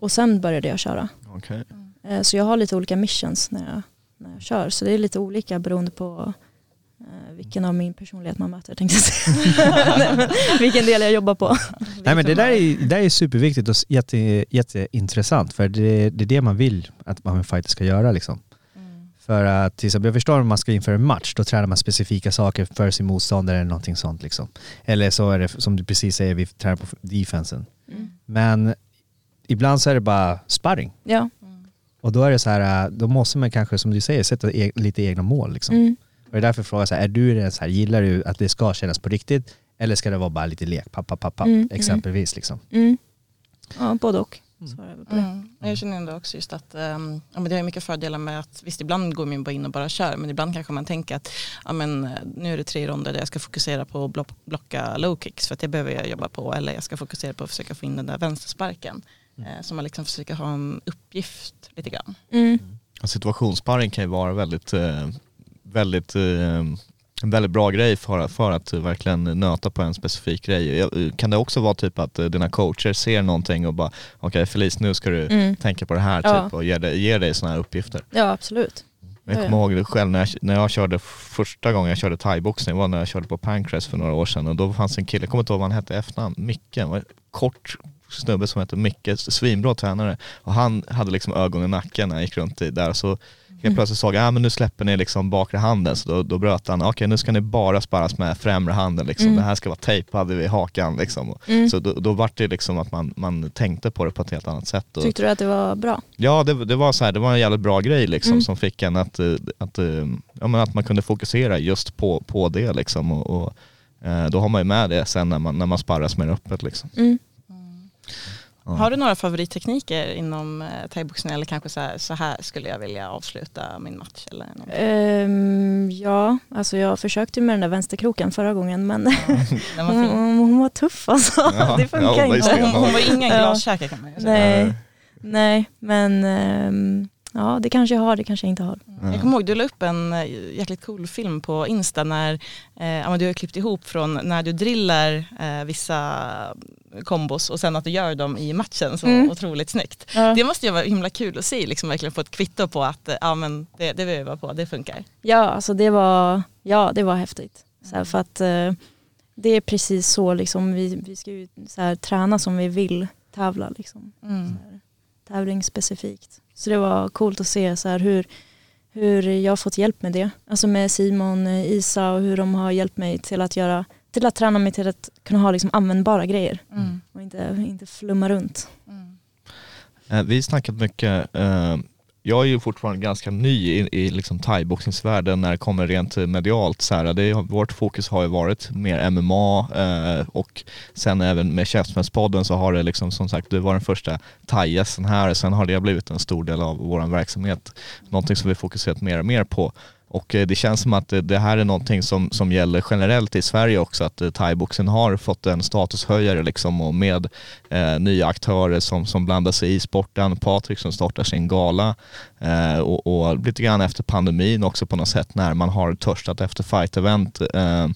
Och sen började jag köra. Okej. Eh, Så jag har lite olika missions när jag, när jag kör. Så det är lite olika beroende på eh, vilken av min personlighet man möter. Tänkte jag säga. Vilken del jag jobbar på. Nej men det där är, det där är superviktigt och jätte, jätteintressant för det, det är det man vill att man fighter ska göra liksom. För att till exempel, jag förstår om man ska inför en match, då tränar man specifika saker för sin motståndare eller någonting sånt liksom. Eller så är det som du precis säger, vi tränar på defensen. Men ibland så är det bara sparring. Ja. Och då är det så här, då måste man kanske som du säger sätta e lite egna mål liksom. Mm. Och det är därför jag frågar så här, är du den så här, gillar du att det ska kännas på riktigt? Eller ska det vara bara lite lek, pappa, pappa, Mm, exempelvis liksom? Mm. Ja, både och. Det. Mm. Jag känner ändå också just att um, ja, men det har mycket fördelar med att visst ibland går man bara in och bara kör men ibland kanske man tänker att ja, men, eh, nu är det tre ronder där jag ska fokusera på att block, blocka low kicks för att det behöver jag jobba på eller jag ska fokusera på att försöka få in den där vänstersparken. Eh, så man liksom försöker ha en uppgift lite grann. Mm. Situationssparring kan ju vara väldigt, eh, väldigt, eh, en väldigt bra grej för, för att verkligen nöta på en specifik grej. Kan det också vara typ att dina coacher ser någonting och bara okej Felice nu ska du Mm. tänka på det här Ja. typ och ger dig, ger dig sådana här uppgifter. Ja, absolut. Jag Ja, ja. kommer ihåg det själv när jag, när jag körde första gången jag körde thaiboxning var när jag körde på Pancrest för några år sedan och då fanns en kille, jag kommer inte ihåg vad han hette efternamn, Micke, kort snubbe som hette Micke, svinbra tränare och han hade liksom ögon i nacken när han gick runt i där så helt plötsligt såg jag, ah, men nu släpper ni liksom bakre handen så då, då bröt han, okej nu ska ni bara sparras med främre handen liksom, Mm. det här ska vara tejpad vid hakan liksom. Mm. Så då, då var det liksom att man, man tänkte på det på ett helt annat sätt. Och, Tyckte du att det var bra? Ja det, det var så här, det var en jävligt bra grej liksom Mm. som fick en att, eh, att, eh, ja, men att man kunde fokusera just på, på det liksom och, och eh, då har man ju med det sen när man, när man sparras mer öppet liksom. Ja. Har du några favorittekniker inom eh, thaiboxning eller kanske så här, så här skulle jag vilja avsluta min match eller? Ehm, ja, alltså jag försökte ju med den där vänsterkroken förra gången men Den var hon, hon var tuff alltså. Ja, det ja, funkar hon var ju inte. Hon, hon var ingen Ja. glaskäke kan man ju säga. Nej, nej men ehm, ja det kanske jag har, det kanske jag inte har. Jag kommer ihåg, du la upp en eh, jäkligt cool film på Insta när eh, du har klippt ihop från när du drillar eh, vissa kombos och sen att du gör dem i matchen så Mm. otroligt snyggt. Ja. Det måste ju vara himla kul att se, liksom verkligen få ett kvitto på att eh, ja, men det, det vi övar på, det funkar. Ja, alltså det var, ja, det var häftigt. Så här, för att eh, det är precis så liksom, vi, vi ska ju så träna som vi vill tävla. Liksom. Mm. Så här, tävlingsspecifikt. Så det var coolt att se så här, hur, hur jag har fått hjälp med det. Alltså med Simon, eh, Isa och hur de har hjälpt mig till att göra till att träna mig till att kunna ha liksom användbara grejer Mm. och inte, inte flumma runt. Mm. Eh, Vi har snackat mycket, eh, jag är ju fortfarande ganska ny i, i liksom thaiboxningsvärlden när det kommer rent eh, medialt. Så här, det, vårt fokus har ju varit mer MMA eh, och sen även med Käftsmällspodden så har det liksom som sagt, du var den första thaigästen här och sen har det blivit en stor del av vår verksamhet. Någonting som vi fokuserat mer och mer på. Och eh, det känns som att eh, det här är någonting som, som gäller generellt i Sverige också, att eh, thaiboxen har fått en statushöjare liksom och med eh, nya aktörer som, som blandar sig i sporten. Patrik som startar sin gala eh, och, och lite grann efter pandemin också på något sätt när man har törstat efter fight-event. Eh,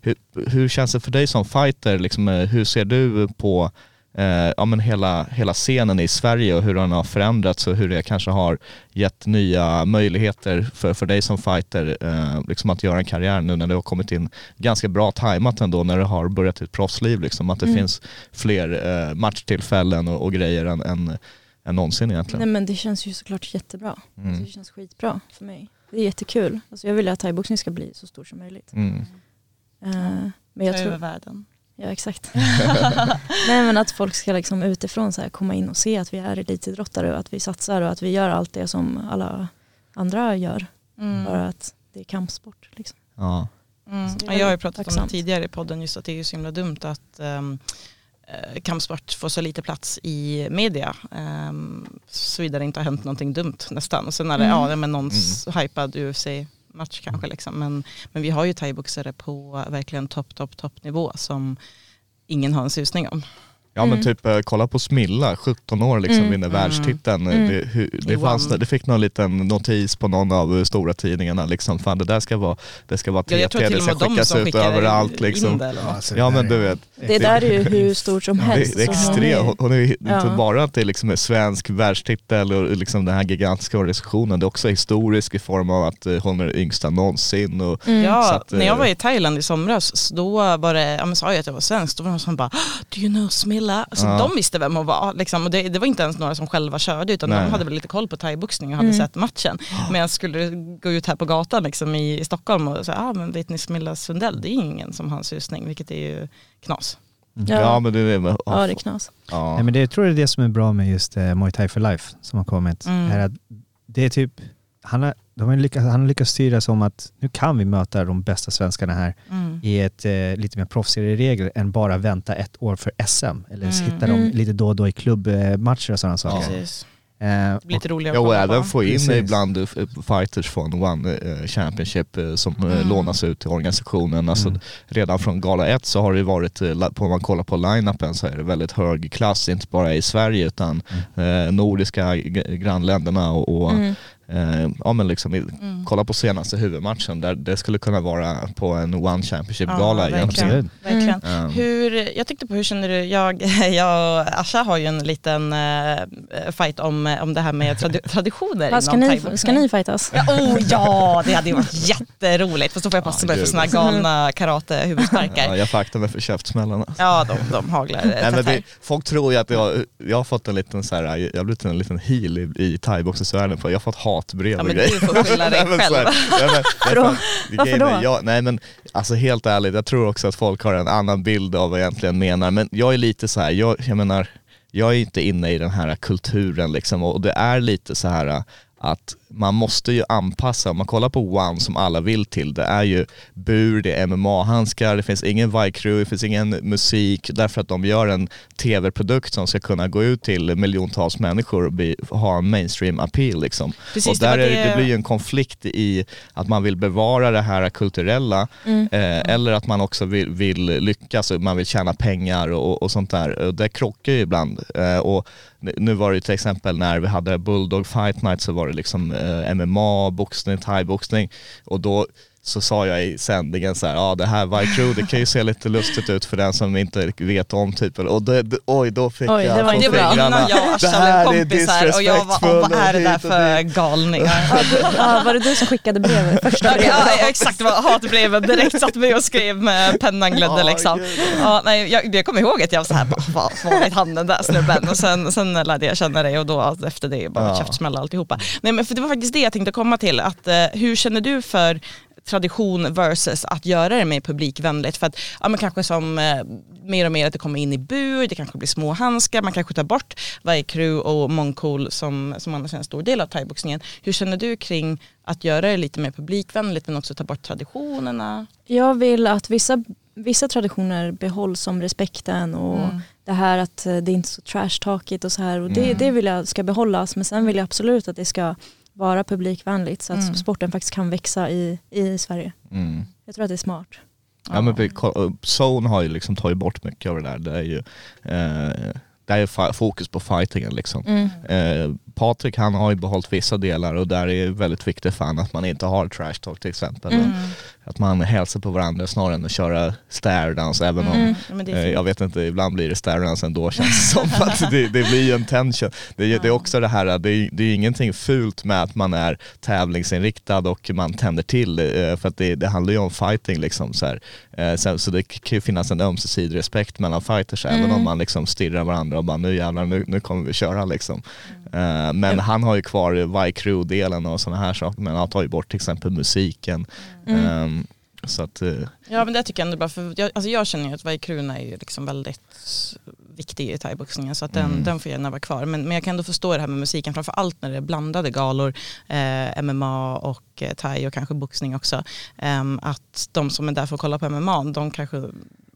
hur, hur känns det för dig som fighter? Liksom, hur ser du på eh, ja, men hela, hela scenen i Sverige och hur den har förändrats och hur det kanske har gett nya möjligheter för, för dig som fighter eh, liksom att göra en karriär nu när du har kommit in ganska bra tajmat ändå när du har börjat ditt proffsliv liksom, att det Mm. finns fler eh, matchtillfällen och, och grejer än, än, än någonsin Nej egentligen. men det känns ju såklart jättebra. Mm. Alltså, det känns skitbra för mig. Det är jättekul. Alltså, jag vill ju att thaiboxning ska bli så stor som möjligt. Mm. Eh, men jag Ta över tror, världen. Ja exakt. Nej men att folk ska liksom utifrån så här komma in och se att vi är elitidrottare och att vi satsar och att vi gör allt det som alla andra gör. Mm. Bara att det är kampsport. Liksom. Ja. Mm. Jag har ju pratat om det tacksamt. tidigare i podden just att det är ju så himla dumt att um, kampsport får så lite plats i media. Um, Såvida det inte har hänt någonting dumt nästan. Och sen är det Mm. ja, men någon s- hypad UFC-match kanske. Liksom. Men, men vi har ju thaiboxare på verkligen topp, topp, toppnivå som ingen har en susning om. Ja men Mm. typ eh, kolla på Smilla, 17 år liksom Mm. vinner världstiteln. Mm. Det, hur, det, I fanns, det fick någon liten notis på någon av stora tidningarna liksom. Fan det där ska vara, det ska vara Ja, TT, till det ska skickas ut överallt liksom. det. Alltså, Ja det men du är- vet, Det där är ju hur stort som det, helst. det är extremt. är- Hon, hon är inte Ja. bara att det liksom är svensk världstitel och liksom den här gigantiska organisationen, det är också historisk i form av att eh, hon är yngsta någonsin. Och, Mm. Ja, att, när jag eh, var i Thailand i somras, så då var det, ja men sa jag att jag var svensk, då var de som bara Do you know Smilla? Så Ja. de visste vem hon var. Liksom. Och det, det var inte ens några som själva körde utan Nej. de hade väl lite koll på thaiboxning och hade Mm. sett matchen. Men jag skulle gå ut här på gatan liksom, i, i Stockholm och säga, ah, men vet ni Smilla Sundell? Det är ingen som har en susning, vilket är ju knas. ja. Ja. men det är men, Ja det är knas. ja. Nej, men det, jag tror det är det som är bra med just eh, Muay Thai for Life som har kommit. Mm. Är att det är typ, han har, de har lyckats, han har lyckats styra som att nu kan vi möta de bästa svenskarna här Mm. i ett eh, lite mer proffsigare regel än bara vänta ett år för SM. Eller Mm. hitta dem Mm. lite då och då i klubbmatcher och sådana saker. Precis. Eh, Det blir och, lite roligare och kolla även få in Precis. ibland eh, fighters från One eh, Championship eh, som Mm. lånas ut till organisationen. Alltså, Mm. Redan från gala 1 så har det varit, om man kollar på line-upen så är det väldigt hög klass, inte bara i Sverige utan eh, nordiska grannländerna och, och Mm. Eh, ja men liksom, Mm. kolla på senaste huvudmatchen där det skulle kunna vara på en One Championship-gala Ja, egentligen. Absolut. Verkligen. Mm. Hur, jag tänkte på, hur känner du, jag, jag och Asha har ju en liten eh, fight om, om det här med tradi traditioner Vad ska, inom ni, ska ni fightas? Ja, oh, ja, det hade ju varit jätteroligt. Fast då får jag passa Ja, mig för sådana galna Ja, karate-huvudsparkar. jag får akta mig för käftsmällarna. Ja, de, de haglar Nej, men det, folk tror ju att jag, jag har fått en liten så här, jag har blivit en liten heal i, i thaiboxningsvärlden på, jag har fått hatbrev Ja, och men grejer. du får skylla dig Nej, här, själv. nej, Då? Varför är, då? Jag, nej men alltså helt ärligt, jag tror också att folk har en annan bild av vad jag egentligen menar. Men jag är lite så här, jag, jag menar, jag är inte inne i den här kulturen liksom och det är lite så här att man måste ju anpassa, om man kollar på One som alla vill till, det är ju bur, det är MMA-handskar, det finns ingen Vicrew, det finns ingen musik, därför att de gör en tv-produkt som ska kunna gå ut till miljontals människor och bli, ha en mainstream appeal liksom. Precis, och där är, det... det- det blir ju en konflikt i att man vill bevara det här kulturella Mm. eh, eller att man också vill, vill lyckas och man vill tjäna pengar och, och sånt där. Och det krockar ju ibland. Eh, och nu- var det till exempel när vi hade Bulldog Fight Night så var det liksom eh, Eh, MMA, boxning, thaiboxning. Och då så sa jag i sändningen så här, ja det här Vicrew, det kan ju se lite lustigt ut för den som inte vet om typ, och det, det, oj då fick Oj, jag det var på Det var innan jag och Det här är kompisar och jag var, disrespectful vad är det och där och för galningar? Ja, ja, var det du som skickade brevet? Första Ja, brevet? ja, exakt, det var hatbreven direkt satt mig och skrev med pennan glödde Ja, liksom. Ja, nej, jag, jag kommer ihåg att jag var så här, vad var vet han den där snubben? Och sen, sen lärde jag känna dig och då efter det bara Ja. käftsmälla alltihopa. Nej men för det var faktiskt det jag tänkte komma till, att eh, hur känner du för tradition versus att göra det mer publikvänligt. För att, ja, men kanske som eh, mer och mer att det kommer in i bur, det kanske blir små handskar, man kanske tar bort varje crew och mångcool som, som annars är en stor del av thaiboxningen. Hur känner du kring att göra det lite mer publikvänligt men också ta bort traditionerna? Jag vill att vissa, vissa traditioner behålls som respekten och Mm. det här att eh, det är inte är så trash-talkigt och så här. Och det, Mm. det vill jag ska behållas men sen vill jag absolut att det ska vara publikvänligt så att Mm. sporten faktiskt kan växa i, i Sverige. Mm. Jag tror att det är smart. Ja men vi, ko- Zone har ju liksom tagit bort mycket av det där. Det är ju eh, det är fokus på fightingen liksom. Mm. Eh, Patrik han har ju behållit vissa delar och där är det väldigt viktigt för han att man inte har trash talk till exempel. Mm. Att man hälsar på varandra snarare än att köra stare dance även om Mm. Ja, är Eh. Jag vet inte, ibland blir det stare dance ändå känns det som. Att det, det blir ju en tension. Det, är- det är också det här, det är, det är ingenting fult med att man är tävlingsinriktad och man tänder till. eh, För att det, det handlar ju om fighting liksom. Så, här. Eh, sen- så det kan ju finnas en ömsesidig respekt mellan fighters även Mm. om man liksom stirrar varandra och bara nu jävlar, nu, nu kommer vi köra liksom. Eh, Men han har ju kvar Y-crew-delen och sådana här saker men han tar ju bort till exempel musiken. Mm. Ehm, Så att, eh, Ja men det tycker jag ändå är bra för jag, alltså jag känner ju att Vajkruna är ju liksom väldigt viktig i thaiboxningen så att den, Mm. den får gärna vara kvar. Men, men jag kan ändå förstå det här med musiken framför allt när det är blandade galor, eh, MMA och eh, thai och kanske boxning också. Ehm, att de som är där för att kolla på MMA, de kanske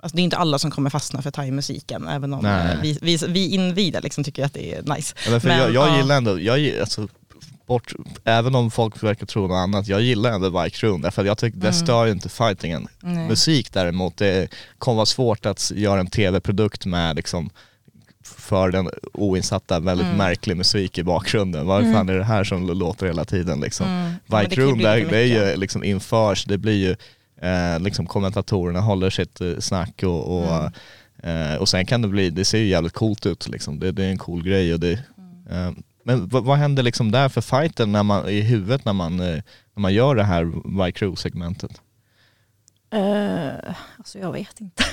Alltså det är inte alla som kommer fastna för thai-musiken även om Nej. eh, vi, vi, vi invida liksom tycker att det är nice. Ja, men jag, jag ja. gillar ändå, jag, alltså, bort, även om folk verkar tro något annat, jag gillar ändå Bike Room därför att jag tycker det Mm. stör ju inte fightingen. Nej. Musik däremot, det kommer vara svårt att göra en tv-produkt med liksom för den oinsatta väldigt Mm. märklig musik i bakgrunden. Vad fan är det här som låter hela tiden liksom? Mm. Det Bike Room, lite det är ju liksom införs, det blir ju eh, liksom kommentatorerna håller sitt eh, snack och, och, Mm. eh, och sen kan det bli, det ser ju jävligt coolt ut liksom. det, det är en cool grej och det, Mm. eh, men vad, vad händer liksom där för fighten när man, i huvudet när man, eh, när man gör det här Bike Room-segmentet? Eh, alltså jag vet inte.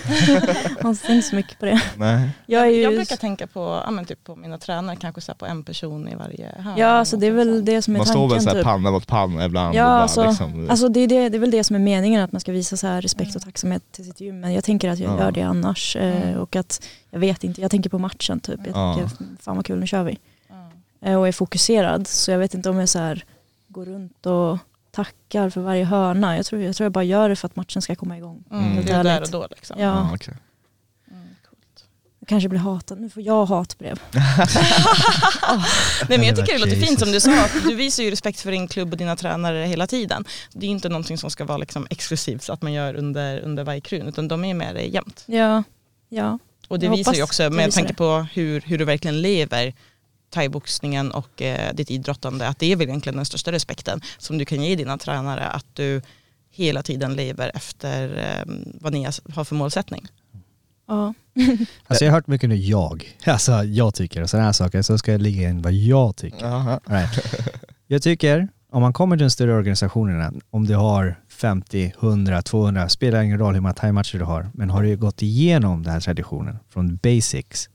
inte tänkt så mycket på det. Nej. Jag ju... Jag brukar tänka på, ja, men typ på mina tränare, kanske så här på en person i varje hörn. Ja, alltså det är väl det som är Man står väl tanken. såhär Typ. panna mot panna ibland Ja, bara alltså, liksom, Alltså det är, det, det är väl det som är meningen, att man ska visa så här respekt och tacksamhet till sitt gym. Men jag tänker att jag Ja. gör det annars. eh, Mm. Och att jag vet inte, jag tänker på matchen typ. Jag Ja. tänker, fan vad kul, nu kör vi. Eh, Och är fokuserad. Så jag vet inte om jag så här går runt och tackar för varje hörna. Jag tror jag, tror jag bara gör det för att matchen ska komma igång. Mm. Det är där och då liksom. Ja, ja, okej. Mm, coolt. jag kanske blir hatad. Nu får jag hatbrev. Nej, men jag Det tycker det låter fint som du sa, du visar ju respekt för din klubb och dina tränare hela tiden. Det är inte någonting som ska vara liksom exklusivt så att man gör under, under varje krun, utan de är med dig jämt. Ja, ja. Och det Jag visar ju också med tanke på hur, hur du verkligen lever thaiboxningen och eh, ditt idrottande, att det är väl egentligen den största respekten som du kan ge dina tränare, att du hela tiden lever efter eh, vad ni har för målsättning. ja. Alltså jag har hört mycket nu jag, alltså jag tycker och sådana här saker, så ska jag ligga in vad jag tycker. Jaha. Right. Jag tycker, om man kommer till de större organisationerna, om du har 50, 100, 200, spelar ingen roll hur många time-matcher du har, men har du gått igenom den här traditionen från basics,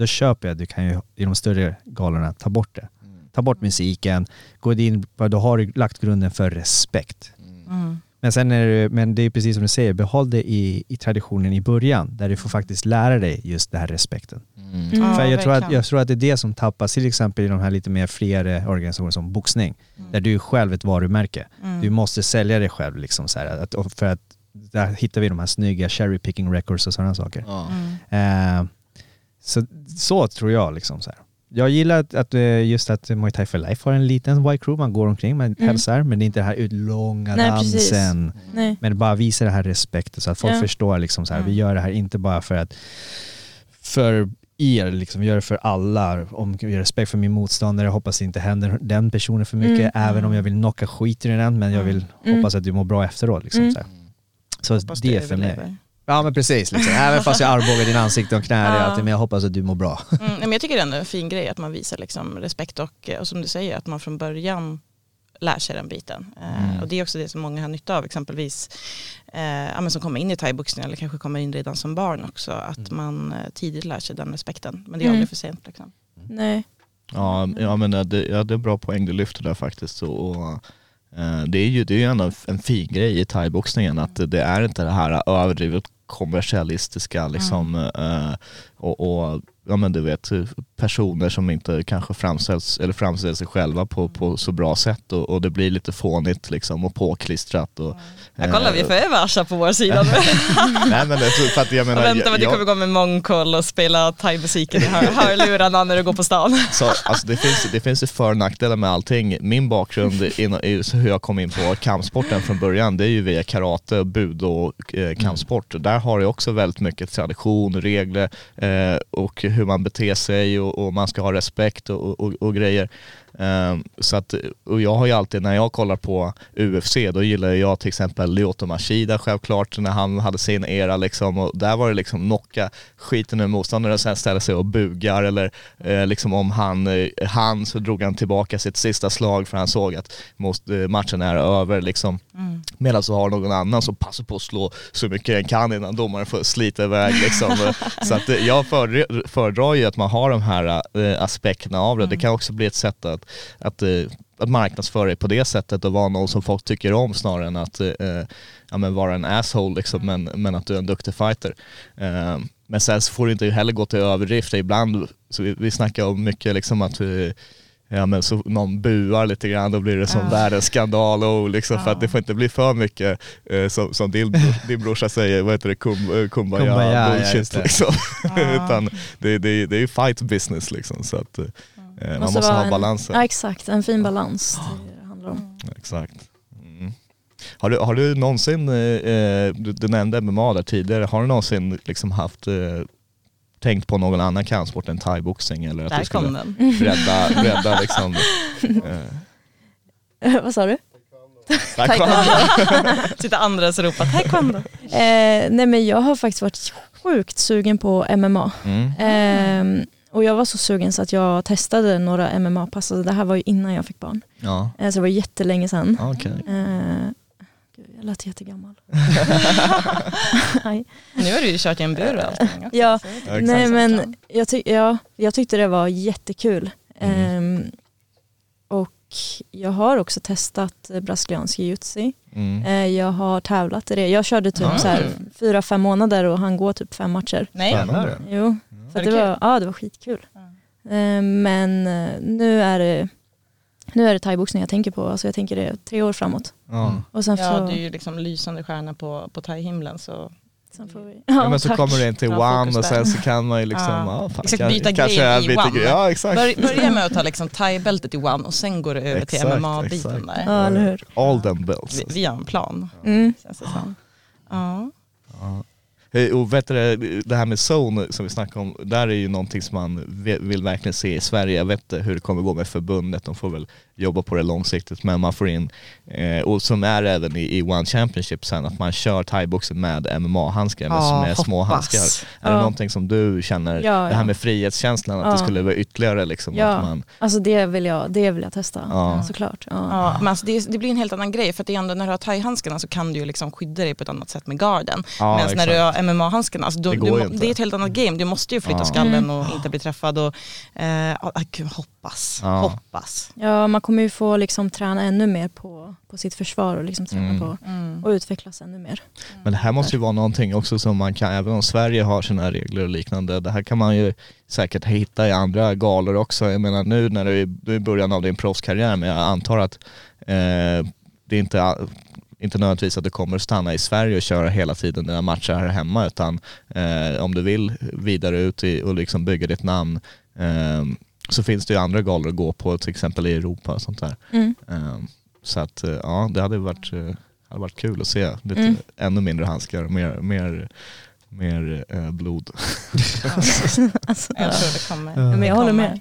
då köper jag att du kan ju i de större galorna ta bort det. Ta bort musiken, gå in, då har du lagt grunden för respekt. Mm. Men sen är det, men det är precis som du säger, behåll det i, i traditionen i början, där du får faktiskt lära dig just den här respekten. Mm. Ja, För jag tror, att, jag tror att det är det som tappas, till exempel i de här lite mer friare organisationer som boxning, där du är själv ett varumärke. Mm. Du måste sälja dig själv liksom så här, att, för att där hittar vi de här snygga cherry picking records och sådana saker. Mm. Eh, så, så tror jag liksom så här. Jag gillar att, att eh, just att Muay Thai for Life har en liten white crew, man går omkring, man Mm. hälsar, men det är inte det här ut långa Nej, dansen. Nej. Men bara visa det här respekten så att folk Ja. förstår liksom så här, Mm. vi gör det här inte bara för att för er, liksom, vi gör det för alla. Om vi har respekt för min motståndare, jag hoppas det inte händer den personen för mycket, Mm. även om jag vill knocka skiten i den, men jag vill Mm. hoppas att du mår bra efteråt. Liksom, Mm. så här. så det du är för mig. Ja men precis, liksom. även fast jag armbågar din ansikte och knär, Ja. ja. men jag hoppas att du mår bra. Mm, men jag tycker det är ändå en fin grej att man visar liksom respekt och, och som du säger att man från början lär sig den biten. Eh, Mm. och det är också det som många har nytta av exempelvis eh, ja, som kommer in i thaiboxning eller kanske kommer in redan som barn också att man eh, tidigt lär sig den respekten. Men det är Mm. aldrig för sent. Liksom. Nej. Ja, ja men eh, det, ja, det är bra poäng du lyfter där faktiskt. Och, och, eh, det är ju det är ändå en fin grej i thaiboxningen att det är inte det här överdrivet kommersialistiska liksom eh, och, och ja men du vet personer som inte kanske framställs eller framställer sig själva på, på så bra sätt och, och det blir lite fånigt liksom och påklistrat och Jag kollar, vi eh, får över Asha på vår sida nu. Nej men det, för att jag menar och vänta att du kommer gå med mångkoll och spela thaimusiken i hör- hörlurarna när du går på stan. Så, alltså, det, finns, det finns ju för och nackdelar med allting. Min bakgrund, in, i, så hur jag kom in på kampsporten från början, det är ju via karate, budo och eh, kampsport. Där har jag också väldigt mycket tradition, regler eh, Eh, och hur man beter sig och, och man ska ha respekt och, och, och grejer. Eh, så att, och jag har ju alltid, när jag kollar på UFC, då gillar jag till exempel Lyoto Machida självklart, när han hade sin era liksom. Och där var det liksom knocka skiten ur motståndaren och sen ställa sig och bugar eller eh, liksom om han, eh, han så drog han tillbaka sitt sista slag för han såg att måste, matchen är över liksom. Mm. Medan så har någon annan som passar på att slå så mycket den kan innan domaren får slita iväg liksom. så att eh, jag föredrar, föredrar ju att man har de här eh, aspekterna av det. Det kan också bli ett sätt att att, eh, att marknadsföra dig på det sättet och vara någon som folk tycker om snarare än att eh, ja, men vara en asshole liksom, men, men att du är en duktig fighter. Eh, men sen så får du inte heller gå till överdrift. Ibland, så vi, vi snackar om mycket liksom att Ja men så någon buar lite grann då blir det som Ja. världens skandal och liksom för att det får inte bli för mycket eh, som, som din, din brorsa säger, vad heter det, kum, kumbaya, Kumbaya, ja, bullshit just det. liksom. Utan det, det, det är ju fight business liksom så att man måste, vara ha en- balansen. Ja exakt, en fin balans. Det handlar om. Exakt. Mm. Har, du, har du någonsin, eh, eh, du, du nämnde MMA där tidigare, har du någonsin liksom haft eh, tänkt på någon annan kampsport än thaiboxning eller att Där du skulle kom den. bredda, bredda liksom eh, Vad sa du? taekwondo? Sitter andra och ropar taekwondo. Eh, nej men jag har faktiskt varit sjukt sugen på MMA. Mm. Ehm, och jag var så sugen så att jag testade några MMA-pass. Alltså, Det här var ju innan jag fick barn. Ja, Eh, så det var jättelänge sedan. okej. Eh, gud, jag lät jättegammal. Nu har du ju kört i en bur och allting också. Ja. Nej exakt. men jag, ty- ja, jag tyckte det var jättekul. Mm. Ehm, och jag har också testat eh, brasiliansk jiu-jitsu. Mm. Eh, jag har tävlat i det. Jag körde typ Ah. så här fyra, fem månader och han går typ fem matcher. Nej, Spännande. Jo, att det det var, ja, det var skitkul. Eh, men eh, nu är det nu är det thaiboxning jag tänker på, alltså jag tänker det tre år framåt. Ja. Och sen ja så, du är ju liksom lysande stjärna på, på thai-himlen så sen får vi, Ja, men så tack. kommer det in till Bra one och sen så kan man ju liksom, Ja. ja, fan, Exakt, byta kanske grej i one. grej. Ja exakt. Bör, börja med att ta liksom thai-bältet i one och sen går du över till Exakt, MMA-biten exakt. där. Ja, eller hur. All them bells. Vi, vi har en plan. Mm. Känns det som. Ja. Hej, Eh, och vet du, det- här med zone som vi snackade om, där är ju någonting som man vill verkligen se i Sverige. Jag vet inte hur det kommer gå med förbundet, de får väl jobba på det långsiktigt men man får in, eh, och som är även i, i One Championship sen, att man kör thaiboxen med MMA-handskar, med, Ja, med små hoppas. handskar. Är det Ja. någonting som du känner, Ja, det här ja. med frihetskänslan, att Ja. det skulle vara ytterligare liksom, Ja. att man, Alltså det vill jag, det vill jag testa, Ja. såklart. Ja. Ja, men alltså det, det blir en helt annan grej för att det är ändå, när du har thai-handskarna så kan du ju liksom skydda dig på ett annat sätt med garden. Ja, Medan när du har MMA-handskarna, alltså du, Det du, det är ett helt annat game. Du måste ju flytta Ja. skallen Mm. och inte bli träffad. Och, eh, ah, gud, hoppas, Ja. hoppas. Ja, man kommer ju få liksom träna ännu mer på, på sitt försvar och liksom träna Mm. på Mm. och utvecklas ännu mer. Men det här måste ju vara någonting också som man kan, även om Sverige har sina regler och liknande, det här kan man ju säkert hitta i andra galor också. Jag menar nu när du är, du är i början av din proffskarriär, men jag antar att eh, det är inte, inte nödvändigtvis att du kommer att stanna i Sverige och köra hela tiden dina matcher här hemma, utan eh, om du vill vidare ut i, och liksom bygga ditt namn eh, så finns det ju andra galor att gå på, till exempel i Europa och sånt där. Mm. Eh, så att eh, ja, det hade varit, eh, hade varit kul att se lite Mm. ännu mindre handskar, mer, mer, mer eh, blod. Alltså, Jag tror det kommer. ja, men jag håller med.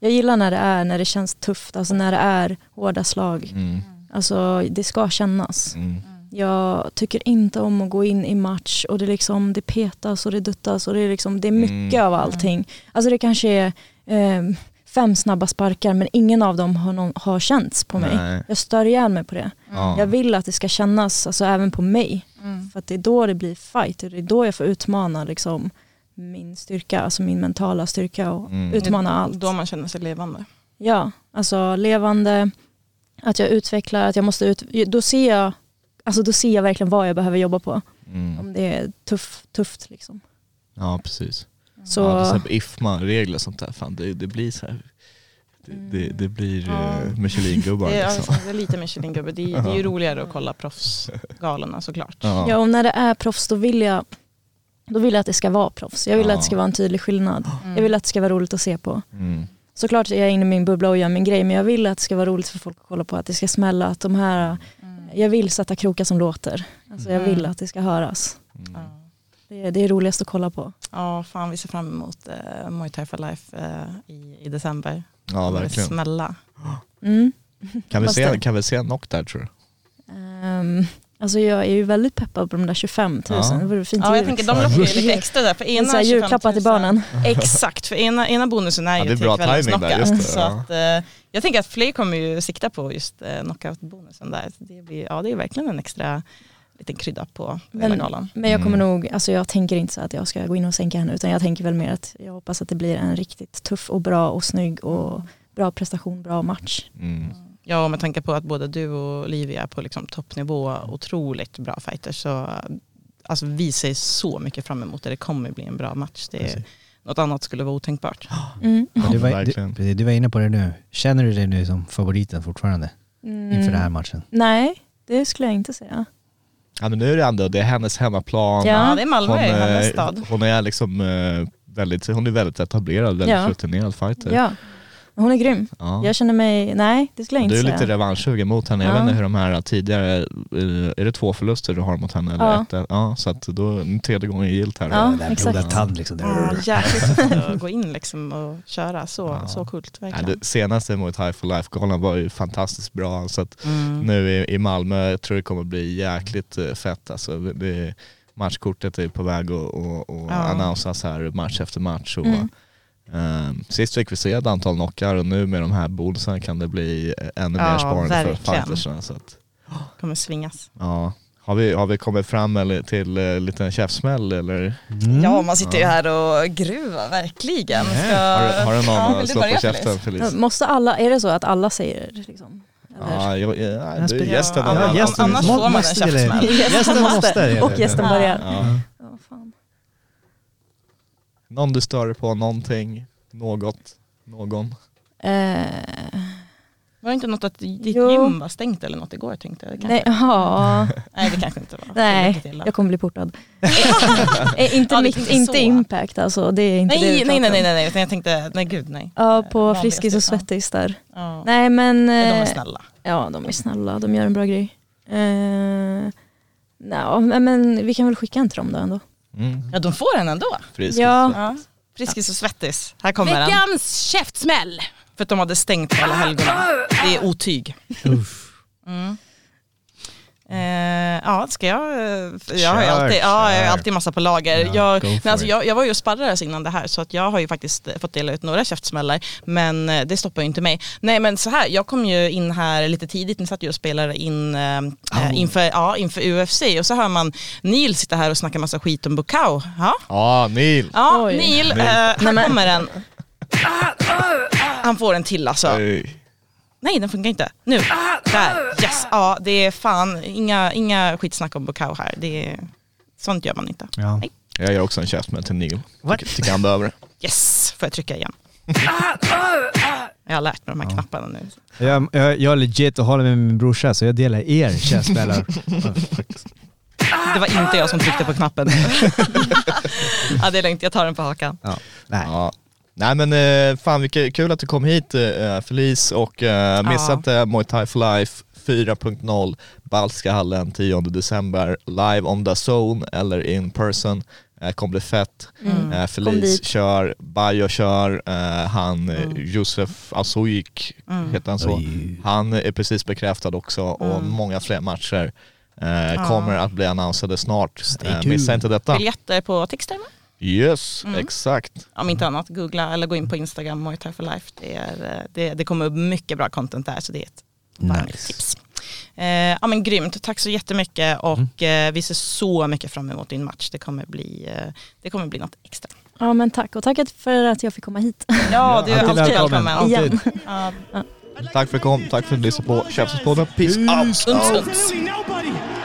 Jag gillar när det är, när det känns tufft, alltså när det är hårda slag. Mm. Alltså det ska kännas. Mm. Jag tycker inte om att gå in i match och det, liksom, det petas och det duttas och det är, liksom, det är mycket Mm. av allting. Alltså det kanske är fem snabba sparkar men ingen av dem har, någon, har känts på mig. Nej. Jag stör ihjäl mig på det. Ja. Jag vill att det ska kännas alltså, även på mig. Mm. För att det är då det blir fight. Det är då jag får utmana liksom, min styrka, alltså min mentala styrka och Mm. utmana Det är allt. Då man känner sig levande. Ja, alltså levande, att jag utvecklar, att jag måste ut, då ser jag, alltså då ser jag verkligen vad jag behöver jobba på. Mm. Om det är tuff, tufft liksom. Ja precis. Så, Ja, IFMA-regler och sånt där, fan det, det blir så här. Det, det, det blir Ja. uh, Michelin-gubbar Det är, liksom. det är lite Michelin-gubbe. Det, är- det är ju roligare att kolla proffsgalorna såklart. Ja. ja, och när det är proffs då vill jag då vill jag att det ska vara proffs. Jag vill Ja. att det ska vara en tydlig skillnad. Jag vill att det ska vara roligt att se på. Mm. Såklart är jag inne i min bubbla och gör min grej men jag vill att det ska vara roligt för folk att kolla på. Att det ska smälla, att de här, jag vill sätta krokar som låter. Alltså jag vill Mm. att det ska höras. Ja. Det är, det är roligast att kolla på. Ja, fan vi ser fram emot uh, Muay Thai for Life eh, i, i december. ja verkligen. Smälla. Mm. Kan vi, se, kan vi se en knock där tror du? Ehm, alltså jag är ju väldigt peppad på de där 25 000. Ja. Det vore fint Ja, jag jul. tänker de lockar ju lite extra där. För En ena sån här 25 000 julklappar till barnen. Exakt, för ena, ena bonusen är Ja, ju det är till bra kvällens timing där, knockout. just det, så ja. att, eh, jag tänker att fler kommer ju sikta på just eh, knockout-bonusen där. Så Det, blir, ja, det är verkligen en extra liten krydda på Men, galan. men jag kommer Mm. nog, alltså jag tänker inte så att jag ska gå in och sänka henne utan jag tänker väl mer att jag hoppas att det blir en riktigt tuff och bra och snygg och bra prestation, bra match. Mm. Ja, och med tanke på att både du och Olivia är på liksom toppnivå, otroligt bra fighters, så alltså, vi ser så mycket fram emot det. Det kommer bli en bra match. Det är, Precis. något annat skulle vara otänkbart. Mm. Ja, du, var, du, du var inne på det nu. Känner du dig nu som favoriten fortfarande inför den här matchen? Mm. Nej, det skulle jag inte säga. Ja men nu är det ändå, det är hennes hemmaplan. Ja. Det är Malmö, Hon, hennes eh, stad. hon är liksom eh, väldigt, hon är väldigt etablerad, väldigt Ja. rutinerad fighter. Ja, hon är grym. Ja. Jag känner mig, nej det skulle jag Du inte är lite säga. revanschsugen mot henne. Jag Ja. vet inte hur de här tidigare, eh, är det två förluster du har mot henne? Eller Ja. ett? ja så att då, tredje gången gillt här. Ja, Den blodad tand liksom. Ja, jäkligt att gå in liksom och köra. Så, Ja. så coolt verkligen. det senaste mot High for Life-galan var ju fantastiskt bra. Så att Mm. nu i, i Malmö jag tror det kommer bli jäkligt eh, fett. Alltså, det, det, matchkortet är på väg att och, och Ja. annonsas här match efter match. Och, Mm. Ehm, sist fick vi se ett antal knockar och nu med de här bonusarna kan det bli eh, ännu Ja, mer sparande för verkligen. fightersarna. Så att, kommer svingas. ja. har, vi, har vi kommit fram eller, till uh, lite käftsmäll eller Mm. Ja, man sitter ju här och gruvar verkligen. Ska... har, du- har du någon Ja, att slå på käften Felice? Måste alla, är det så att alla säger liksom? Ja, jag, du gästen. Ja, annars får man en käftsmäll. Gästen måste. Och gästen börjar. Någon du stör på, någonting, något, någon. Eh, Var det inte något att ditt Jo. gym var stängt eller något igår tänkte jag? Det nej, kanske- ja, nej, det kanske inte var. nej, jag kommer bli portad. Eh, inte Ja, det mitt, inte så. impact alltså, det är inte det Nej, vi nej, nej, nej, nej, jag tänkte, nej gud nej. Ja, på Vanligaste, Friskis och ja. Svettis där. Ja. Nej men... De är eh, snälla. Ja, de är snälla. De gör en bra grej. Eh, no, men, men vi kan väl skicka en till dem då ändå. Mm. Ja, de får en ändå. Friskis. Ja. Ja. Friskis och Svettis, här kommer den. Veckans käftsmäll! För att de hade stängt på alla helgerna. Det är otyg. Mm. Eh, ja, ska jag? eh, Jag har alltid, ja, jag har kör. alltid massa på lager. Ja, jag, men alltså, jag, jag var ju och sparrades innan det här så att jag har ju faktiskt fått dela ut några käftsmällar men eh, det stoppar ju inte mig. Nej men så här, jag kom ju in här lite tidigt, ni satt ju och spelade in eh, eh, inför, ja, inför UFC och så hör man Neil sitta här och snacka massa skit om Bukau. Ja, Ja, Neil. ja Oj. Neil, eh, här kommer den. Han får en till alltså. Hej. Nej den funkar inte. Nu, där, yes. Ja det är fan inga, inga skitsnack om Bukau här. Det är, sånt gör man inte. Ja. Nej. Jag gör också en käftsmäll till Neil. Tycker, tycker han behöver det. Yes, får jag trycka igen. jag har lärt mig de här knapparna nu. Jag, jag, jag är legit och håller med min brorsa så jag delar er käftsmällar. Det var inte jag som tryckte på knappen. ja det är lugnt, jag tar den på hakan. ja. Nej. Ja. Nej men eh, fan vilket kul att du kom hit eh, Felice och eh, missa Ja. Muay Thai for Life 4.0 Balska hallen 10 december live on the zone eller in person. Eh, kommer bli fett. Mm. Eh, Felice kör, Bayo kör, eh, han Mm. Josef Asoik, Mm. heter han så? Oj. Han är precis bekräftad också och Mm. många fler matcher eh, kommer att bli annonsade snart. Eh, missa inte detta. Biljetter på Tixter Yes, Mm. exakt. Om inte annat, googla eller gå in på Instagram, Muay Thai for Life. Det, är, det, det kommer upp mycket bra content där så det är ett varmt Nice. tips. Eh, ja men grymt, tack så jättemycket och eh, vi ser så mycket fram emot din match. Det kommer bli, eh, det kommer bli något extra. Ja men tack och tack för att jag fick komma hit. Ja, du är alltid alltid välkommen. Alltid. Ja, Tack för att du kom, tack för att du lyssnade på Käftsmällspodden. Peace out! sunt. Absolutely nobody.